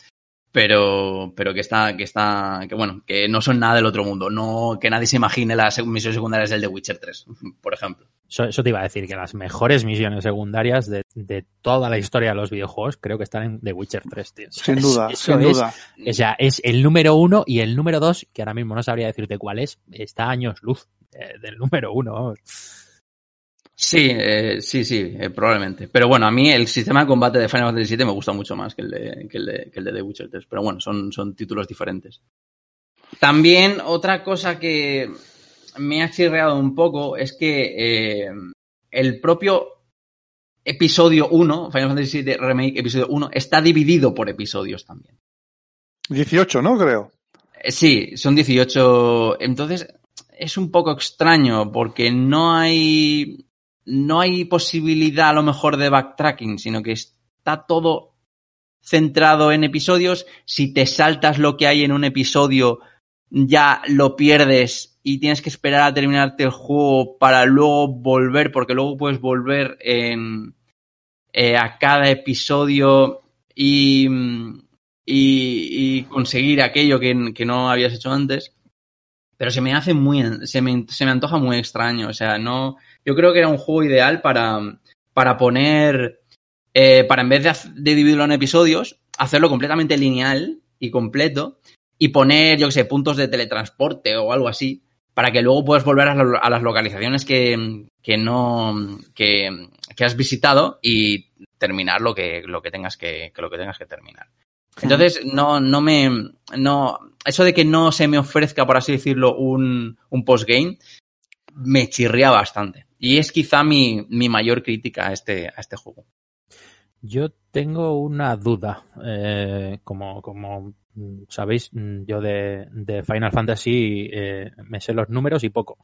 Pero, pero que está, que está, que bueno, que no son nada del otro mundo, no, que nadie se imagine las misiones secundarias del The Witcher 3, por ejemplo. Eso, eso te iba a decir, que las mejores misiones secundarias de, de, toda la historia de los videojuegos creo que están en The Witcher 3, tío. Sin duda, sin es, duda. O sea, es el número uno y el número dos, que ahora mismo no sabría decirte cuál es, está a años luz eh, del número uno, vamos. Sí, eh, sí, sí, eh, probablemente. Pero bueno, a mí el sistema de combate de Final Fantasy VII me gusta mucho más que el de, que el de, que el de The Witcher 3. Pero bueno, son, son títulos diferentes. También otra cosa que me ha chirreado un poco es que eh, el propio episodio 1, Final Fantasy VII Remake episodio 1, está dividido por episodios también. 18, ¿no? Creo. Sí, son 18. Entonces, es un poco extraño porque no hay no hay posibilidad a lo mejor de backtracking, sino que está todo centrado en episodios. Si te saltas lo que hay en un episodio, ya lo pierdes y tienes que esperar a terminarte el juego para luego volver, porque luego puedes volver en, eh, a cada episodio y, y, conseguir aquello que, que, no habías hecho antes. Pero se me hace muy, se me, se me antoja muy extraño, o sea, no, yo creo que era un juego ideal para, para poner, eh, para en vez de, de, dividirlo en episodios, hacerlo completamente lineal y completo y poner, yo que sé, puntos de teletransporte o algo así, para que luego puedas volver a, lo, a las localizaciones que, que no, que, que, has visitado y terminar lo que, lo que tengas que, que lo que tengas que terminar. Entonces, no, no me, no, eso de que no se me ofrezca, por así decirlo, un, un postgame, me chirría bastante. Y es quizá mi, mi mayor crítica a este, a este juego. Yo tengo una duda. Eh, como, como sabéis, yo de, de Final Fantasy eh, me sé los números y poco.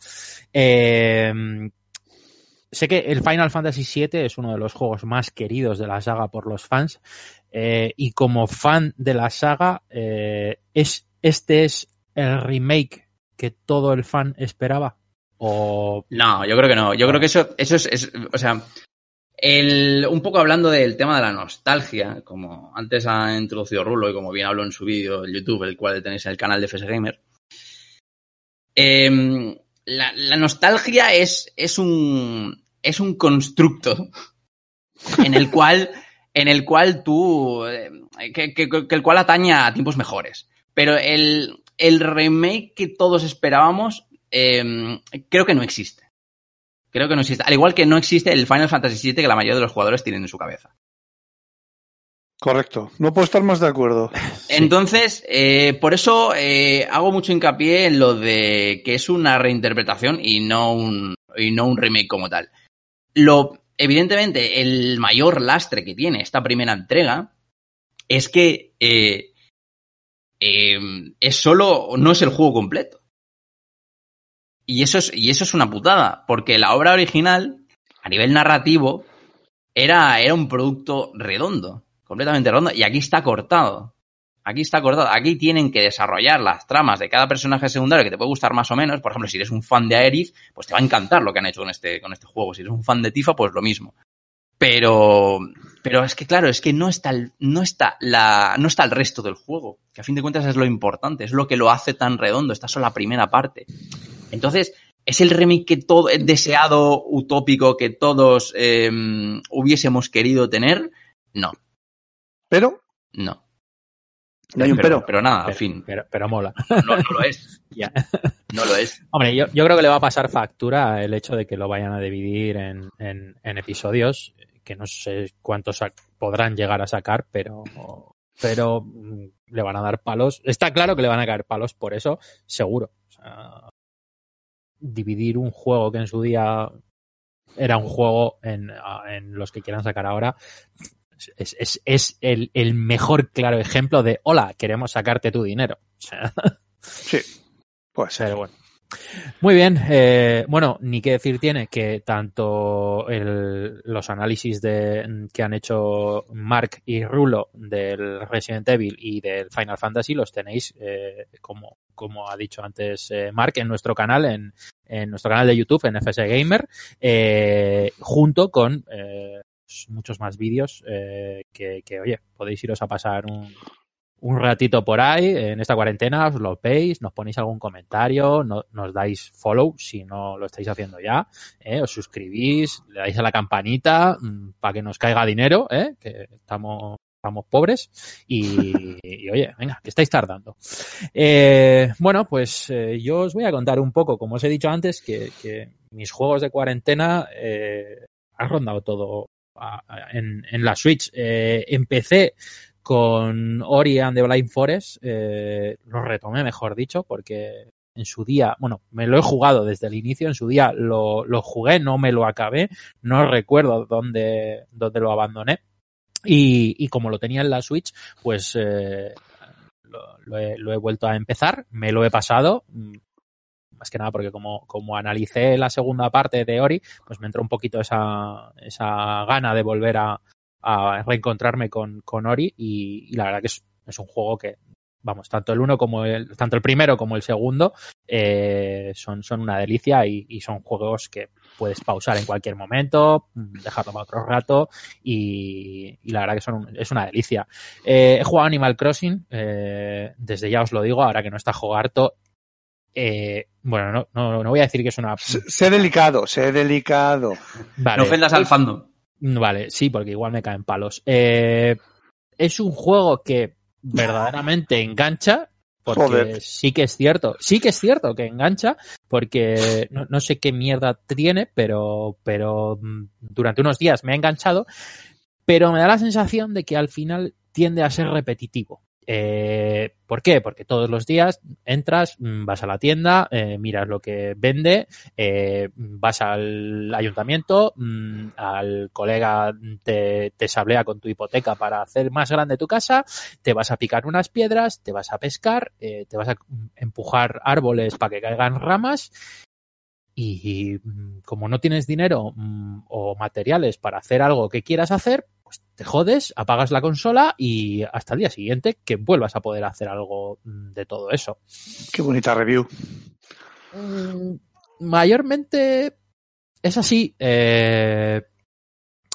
Eh, sé que el Final Fantasy VII es uno de los juegos más queridos de la saga por los fans. Y como fan de la saga, es, ¿este es el remake que todo el fan esperaba? No, yo creo que no. Yo creo que eso, eso es, o sea, el, un poco hablando del tema de la nostalgia, como antes ha introducido Rulo y como bien habló en su vídeo en YouTube, el cual tenéis en el canal de FS Gamer. Eh, la, la, nostalgia es, es, un, es un constructo en el cual, en el cual tú, eh, que, que, que, el cual ataña a tiempos mejores. Pero el, el remake que todos esperábamos, eh, creo que no existe. Creo que no existe. Al igual que no existe el Final Fantasy VII que la mayoría de los jugadores tienen en su cabeza. Correcto. No puedo estar más de acuerdo. Entonces, eh, por eso eh, hago mucho hincapié en lo de que es una reinterpretación y no un, y no un remake como tal. Lo, evidentemente, el mayor lastre que tiene esta primera entrega es que eh, es solo, no es el juego completo. Y eso, es, y eso es una putada, porque la obra original, a nivel narrativo, era, era un producto redondo, completamente redondo, y aquí está cortado. Aquí está cortado. Aquí tienen que desarrollar las tramas de cada personaje secundario que te puede gustar más o menos. Por ejemplo, si eres un fan de Aerith, pues te va a encantar lo que han hecho con este, con este juego. Si eres un fan de Tifa, pues lo mismo. Pero, pero es que claro, es que no está, el, no está la, no está el resto del juego. Que a fin de cuentas es lo importante, es lo que lo hace tan redondo. Esta es solo la primera parte. Entonces, ¿es el remake que todo, deseado, utópico, que todos eh, hubiésemos querido tener? No. ¿Pero? No. No hay un pero. Pero, pero nada, pero, al fin. Pero, pero mola. No, no lo es. ya. No lo es. Hombre, yo, yo, creo que le va a pasar factura el hecho de que lo vayan a dividir en, en, en episodios, que no sé cuántos podrán llegar a sacar, pero, pero le van a dar palos. Está claro que le van a caer palos por eso, seguro. O sea, dividir un juego que en su día era un juego en, en los que quieran sacar ahora es, es, es el, el, mejor claro ejemplo de hola, queremos sacarte tu dinero. Sí, pues bueno. Muy bien, eh, bueno, ni qué decir tiene que tanto el, los análisis de, que han hecho Mark y Rulo del Resident Evil y del Final Fantasy los tenéis, eh, como, como ha dicho antes eh, Mark, en nuestro canal, en, en, nuestro canal de YouTube, en FS Gamer, eh, junto con muchos más vídeos que, que, oye, podéis iros a pasar un, un ratito por ahí en esta cuarentena, os lo veis, nos ponéis algún comentario, no, nos dais follow si no lo estáis haciendo ya, ¿eh? os suscribís, le dais a la campanita mmm, para que nos caiga dinero, ¿eh? que estamos, estamos pobres y, oye, venga, que estáis tardando. Eh, bueno, pues eh, yo os voy a contar un poco, como os he dicho antes, que, que mis juegos de cuarentena eh, han rondado todo en, en, la Switch. Eh, empecé con Ori and the Blind Forest, eh, lo retomé, mejor dicho, porque en su día, bueno, me lo he jugado desde el inicio, en su día lo, jugué, no me lo acabé, no recuerdo dónde, dónde lo abandoné. Y, como lo tenía en la Switch, pues eh, lo, he, lo, he, vuelto a empezar, me lo he pasado, más que nada porque como, como analicé la segunda parte de Ori, pues me entró un poquito esa, esa gana de volver a, a reencontrarme con, con Ori y, y, la verdad que es, es, un juego que, vamos, tanto el uno como el, tanto el primero como el segundo eh, son, son una delicia y, y, son juegos que puedes pausar en cualquier momento, dejarlo para otro rato y, y la verdad que son un, es una delicia. Eh, he jugado Animal Crossing, eh, desde ya os lo digo, ahora que no está Jogarto, eh, bueno, no, no, no, voy a decir que es una. Sé delicado, sé delicado. Vale. No ofendas al fandom. Vale, sí, porque igual me caen palos. Eh, es un juego que verdaderamente engancha, porque Joder. sí que es cierto, sí que es cierto que engancha, porque no, no, sé qué mierda tiene, pero, pero durante unos días me ha enganchado, pero me da la sensación de que al final tiende a ser repetitivo. Eh, ¿Por qué? Porque todos los días entras, mm, vas a la tienda, eh, miras lo que vende, eh, vas al ayuntamiento, mm, al colega te, te sablea con tu hipoteca para hacer más grande tu casa, te vas a picar unas piedras, te vas a pescar, te vas a empujar árboles para que caigan ramas y mm, como no tienes dinero o materiales para hacer algo que quieras hacer, pues te jodes, apagas la consola y hasta el día siguiente que vuelvas a poder hacer algo mm, de todo eso. Qué bonita review. Mm, mayormente es así. Eh,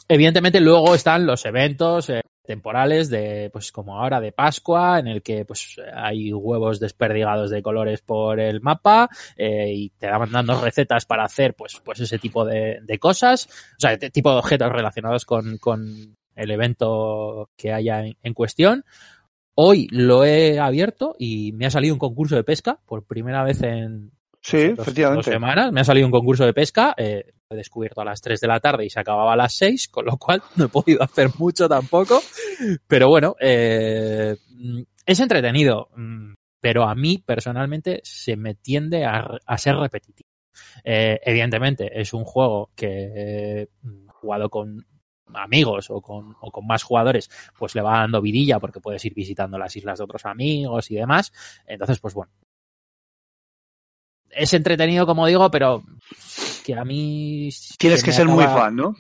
evidentemente luego están los eventos eh, temporales de, pues como ahora de Pascua, en el que pues hay huevos desperdigados de colores por el mapa eh, y te van dando recetas para hacer pues, pues ese tipo de, cosas, o sea, tipo de objetos relacionados con, con el evento que haya en, cuestión. Hoy lo he abierto y me ha salido un concurso de pesca por primera vez en sí, efectivamente. dos semanas. Me ha salido un concurso de pesca. Eh, he descubierto a las 3 de la tarde y se acababa a las 6, con lo cual no he podido hacer mucho tampoco. Pero bueno, eh, es entretenido. Mm, pero a mí personalmente se me tiende a, ser repetitivo. Eh, evidentemente es un juego que he jugado con amigos o con, o con más jugadores, pues le va dando vidilla porque puedes ir visitando las islas de otros amigos y demás. Entonces, pues bueno. Es entretenido, como digo, pero que a mí... Tienes que ser muy fan, ¿no?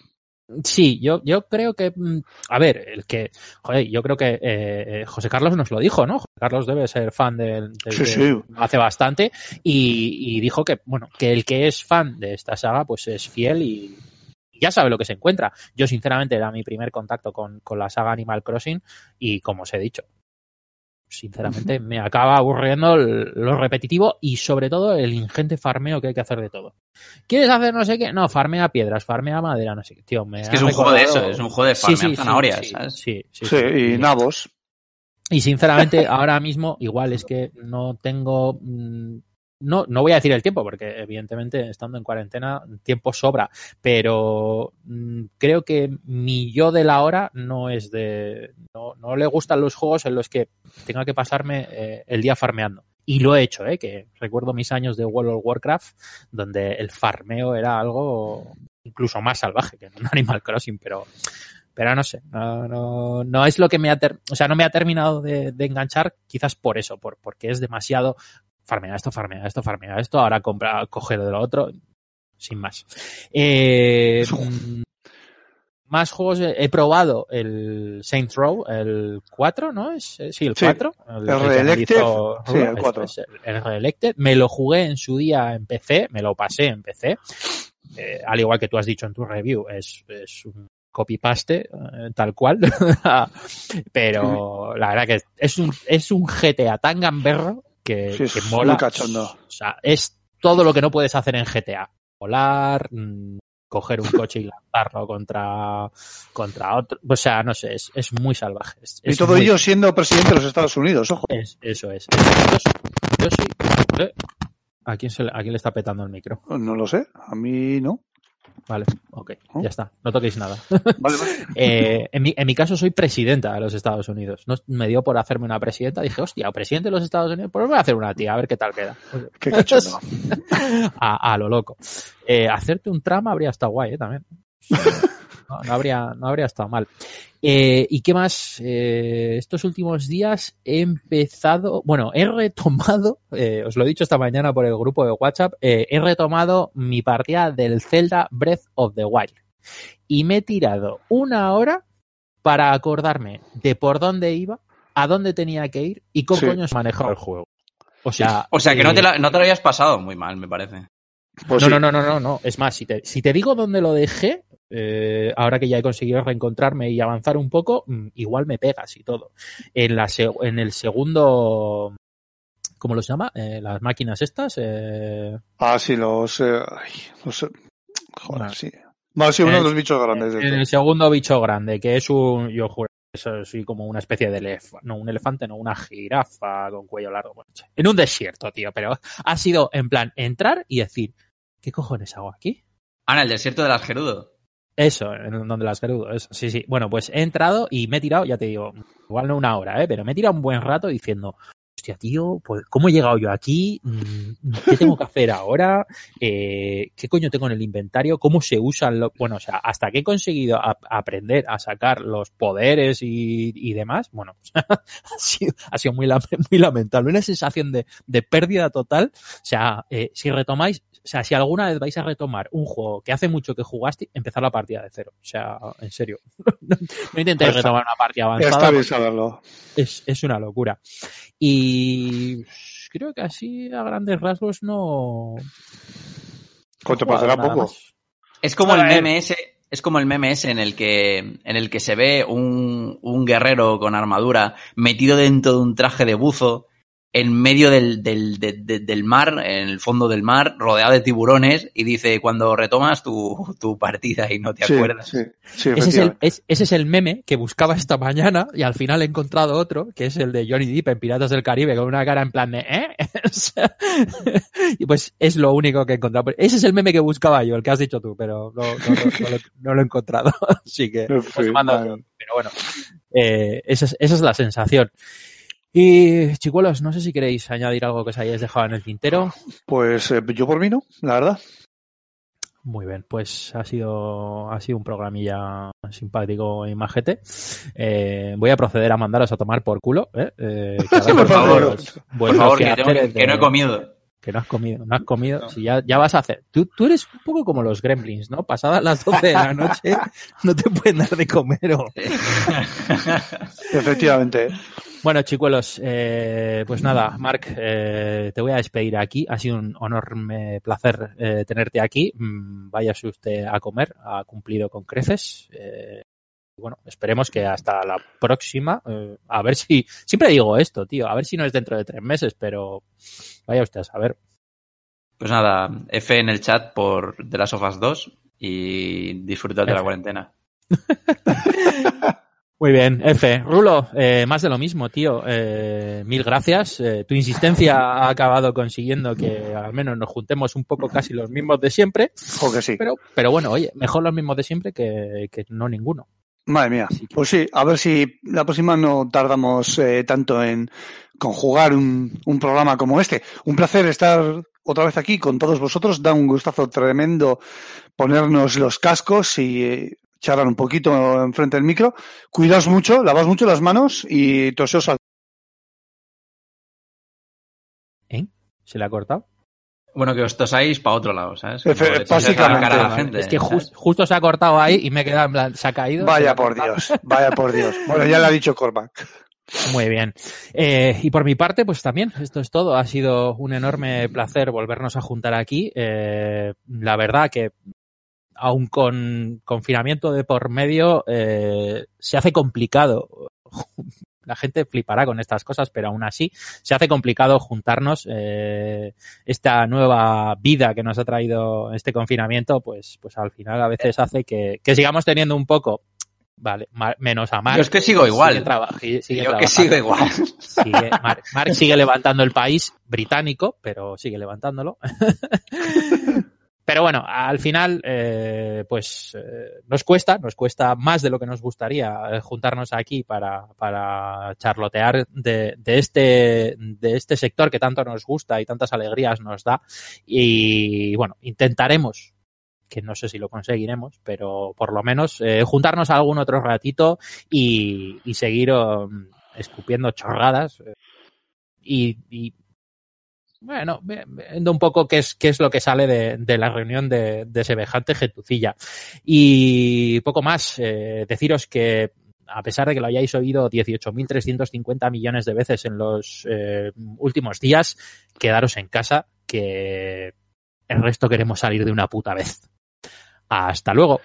Sí, yo, yo creo que, mm, a ver, el que, joder, yo creo que eh, José Carlos nos lo dijo, ¿no? José Carlos debe ser fan del, sí, sí. hace bastante y, y, dijo que, bueno, que el que es fan de esta saga, pues es fiel y, ya sabe lo que se encuentra. Yo, sinceramente, era mi primer contacto con, la saga Animal Crossing y, como os he dicho, sinceramente, me acaba aburriendo lo repetitivo y, sobre todo, el ingente farmeo que hay que hacer de todo. ¿Quieres hacer no sé qué? No, farmea piedras, farmea madera, no sé qué. Tío, me es que es un juego de eso, es un juego de farmear zanahorias, ¿sabes? Sí, sí, sí, y nabos. Y sinceramente, ahora mismo, igual es que no tengo mm, no, no voy a decir el tiempo, porque evidentemente estando en cuarentena, tiempo sobra, pero mm, creo que mi yo de la hora no es de. No, no le gustan los juegos en los que tenga que pasarme eh, el día farmeando. Y lo he hecho, ¿eh? que recuerdo mis años de World of Warcraft, donde el farmeo era algo incluso más salvaje que en Animal Crossing, pero pero no sé, no, no, no es lo que me ha, o sea, no me ha terminado de, de, enganchar, quizás por eso, por, porque es demasiado farmea esto, farmea esto, farmea esto, ahora compra, coge de lo otro, sin más. Eh, más juegos, he probado el Saints Row, el 4, ¿no? Es, eh, sí, el 4. el, el Reelected. Sí, el 4. el Reelected. Me lo jugué en su día en PC, me lo pasé en PC. Eh, al igual que tú has dicho en tu review, es, es un copy-paste, eh, tal cual. Pero la verdad que es un, es un GTA tan gamberro que, mola. O sea, es todo lo que no puedes hacer en GTA. Volar, mm, coger un coche y lanzarlo contra, contra otro. O sea, no sé, es, es muy salvaje. y todo ello siendo presidente de los Estados Unidos, ojo. eso es. Yo, sí. ¿eh? ¿A quién, se, ¿A quién le está petando el micro? No lo sé, a mí no. Vale, ok, ya está, no toquéis nada. eh, en, mi, en, mi, caso soy presidenta de los Estados Unidos. No, me dio por hacerme una presidenta, dije, hostia, presidente de los Estados Unidos, pues voy a hacer una tía, a ver qué tal queda. Qué cachondo. a, a, lo loco. Eh, hacerte un trama habría estado guay, ¿eh? También. No, habría, no habría estado mal. Eh, ¿Y qué más? Eh, estos últimos días he empezado, bueno, he retomado, eh, os lo he dicho esta mañana por el grupo de WhatsApp, eh, he retomado mi partida del Zelda Breath of the Wild. Y me he tirado una hora para acordarme de por dónde iba, a dónde tenía que ir y cómo coño se manejaba el juego. O sea, o sea que no, te no te lo hayas pasado muy mal, me parece. Pues no, no, no, no, no, Es más, si te, si te digo dónde lo dejé, eh, ahora que ya he conseguido reencontrarme y avanzar un poco, mm, igual me pegas y todo. En, la en el segundo, ¿cómo los llama? Eh, las máquinas estas. Eh... Ah, sí, los, eh, los joder, sí. No, sí, uno de los bichos grandes. en el segundo bicho grande, que es un, yo juro, eso sí, como una especie de elefante, no un elefante, no una jirafa con cuello largo. en un desierto, tío, pero ha sido en plan entrar y decir, ¿qué cojones hago aquí? Ah, en el desierto del Algerudo. Eso, en donde las Gerudo, eso. Sí, sí. Bueno, pues he entrado y me he tirado, ya te digo, igual no una hora, ¿eh? pero me he tirado un buen rato diciendo, hostia, tío, pues, ¿cómo he llegado yo aquí? Mm, ¿Qué tengo que hacer ahora? Eh, ¿Qué coño tengo en el inventario? ¿Cómo se usan los... Bueno, o sea, hasta que he conseguido aprender a sacar los poderes y, demás, bueno, ha, sido, ha sido muy, muy lamentable. Una sensación de, de pérdida total. O sea, eh, si retomáis, o sea, si alguna vez vais a retomar un juego que hace mucho que jugaste, empezar la partida de cero. O sea, en serio. no, intentéis retomar una partida avanzada. Está bien Es, es una locura. Y creo que así a grandes rasgos no. ¿Cuánto pasará poco? Es como el meme ese, es como el meme ese en el que, en el que se ve un, un guerrero con armadura metido dentro de un traje de buzo en medio del, del, del, mar, en el fondo del mar, rodeado de tiburones, y dice cuando retomas tu, tu partida y no te acuerdas. Sí, sí, ese, es el, ese es el meme que buscaba esta mañana y al final he encontrado otro, que es el de Johnny Depp en Piratas del Caribe, con una cara en plan de ¿eh? y pues es lo único que he encontrado. Ese es el meme que buscaba yo, el que has dicho tú, pero no, no, lo, he encontrado. Así que, pues, pero bueno, eh, esa, es, esa es la sensación. Y chicuelos, no sé si queréis añadir algo que os hayáis dejado en el tintero. Pues eh, yo por mí no, la verdad. Muy bien, pues ha sido, ha sido un programilla simpático y majete. Eh, voy a proceder a mandaros a tomar por culo. ¿eh? eh por favor, por favor que, no he comido. Que no has comido, no has comido. Si ya, ya vas a hacer. Tú, tú eres un poco como los gremlins, ¿no? Pasadas las 12 de la noche no te pueden dar de comer o... Efectivamente. Bueno, chicuelos, eh, pues nada, Marc, eh, te voy a despedir aquí. Ha sido un enorme placer eh, tenerte aquí. Mm, váyase usted a comer, ha cumplido con creces. Eh, bueno, esperemos que hasta la próxima, eh, a ver si, siempre digo esto, tío, a ver si no es dentro de tres meses, pero vaya usted a saber. Pues nada, F en el chat por The Last of Us 2 y disfrutar de la cuarentena. Muy bien, F. Rulo, eh, más de lo mismo, tío. Eh, mil gracias. Eh, tu insistencia ha acabado consiguiendo que al menos nos juntemos un poco casi los mismos de siempre. Que sí. Pero, pero bueno, oye, mejor los mismos de siempre que, que no ninguno. Madre mía. Pues sí, a ver si la próxima no tardamos eh, tanto en conjugar un, un programa como este. Un placer estar otra vez aquí con todos vosotros. Da un gustazo tremendo ponernos los cascos y eh, charlar un poquito enfrente del micro. Cuidaos mucho, lavaos mucho las manos y toseos al. ¿Eh? ¿Se le ha cortado? Bueno, que os tosáis para otro lado, ¿sabes? básicamente. es que justo se ha cortado ahí y me he quedado en plan, se ha caído. Vaya por Dios, vaya por Dios. Bueno, ya le ha dicho Cormac. Muy bien. Eh, y por mi parte, pues también, esto es todo. Ha sido un enorme placer volvernos a juntar aquí. Eh, la verdad que aún con confinamiento de por medio, eh, se hace complicado. La gente flipará con estas cosas, pero aún así se hace complicado juntarnos. Eh, esta nueva vida que nos ha traído este confinamiento, pues, pues al final a veces hace que, que sigamos teniendo un poco Vale, menos a Mark. Yo es que sigo igual. Sigue Yo que sigo igual. Sigue, Mark, sigue levantando el país británico, pero sigue levantándolo. Pero bueno, al final, eh, pues eh, nos cuesta, nos cuesta más de lo que nos gustaría eh, juntarnos aquí para, para charlotear de, de, este, de este sector que tanto nos gusta y tantas alegrías nos da. Y bueno, intentaremos, que no sé si lo conseguiremos, pero por lo menos eh, juntarnos algún otro ratito y, y seguir um, escupiendo chorradas. Y, y, bueno, viendo un poco qué es, qué es lo que sale de, de la reunión de, de, semejante gentucilla. Y poco más, eh, deciros que a pesar de que lo hayáis oído 18.350 millones de veces en los eh, últimos días, quedaros en casa, que el resto queremos salir de una puta vez. Hasta luego.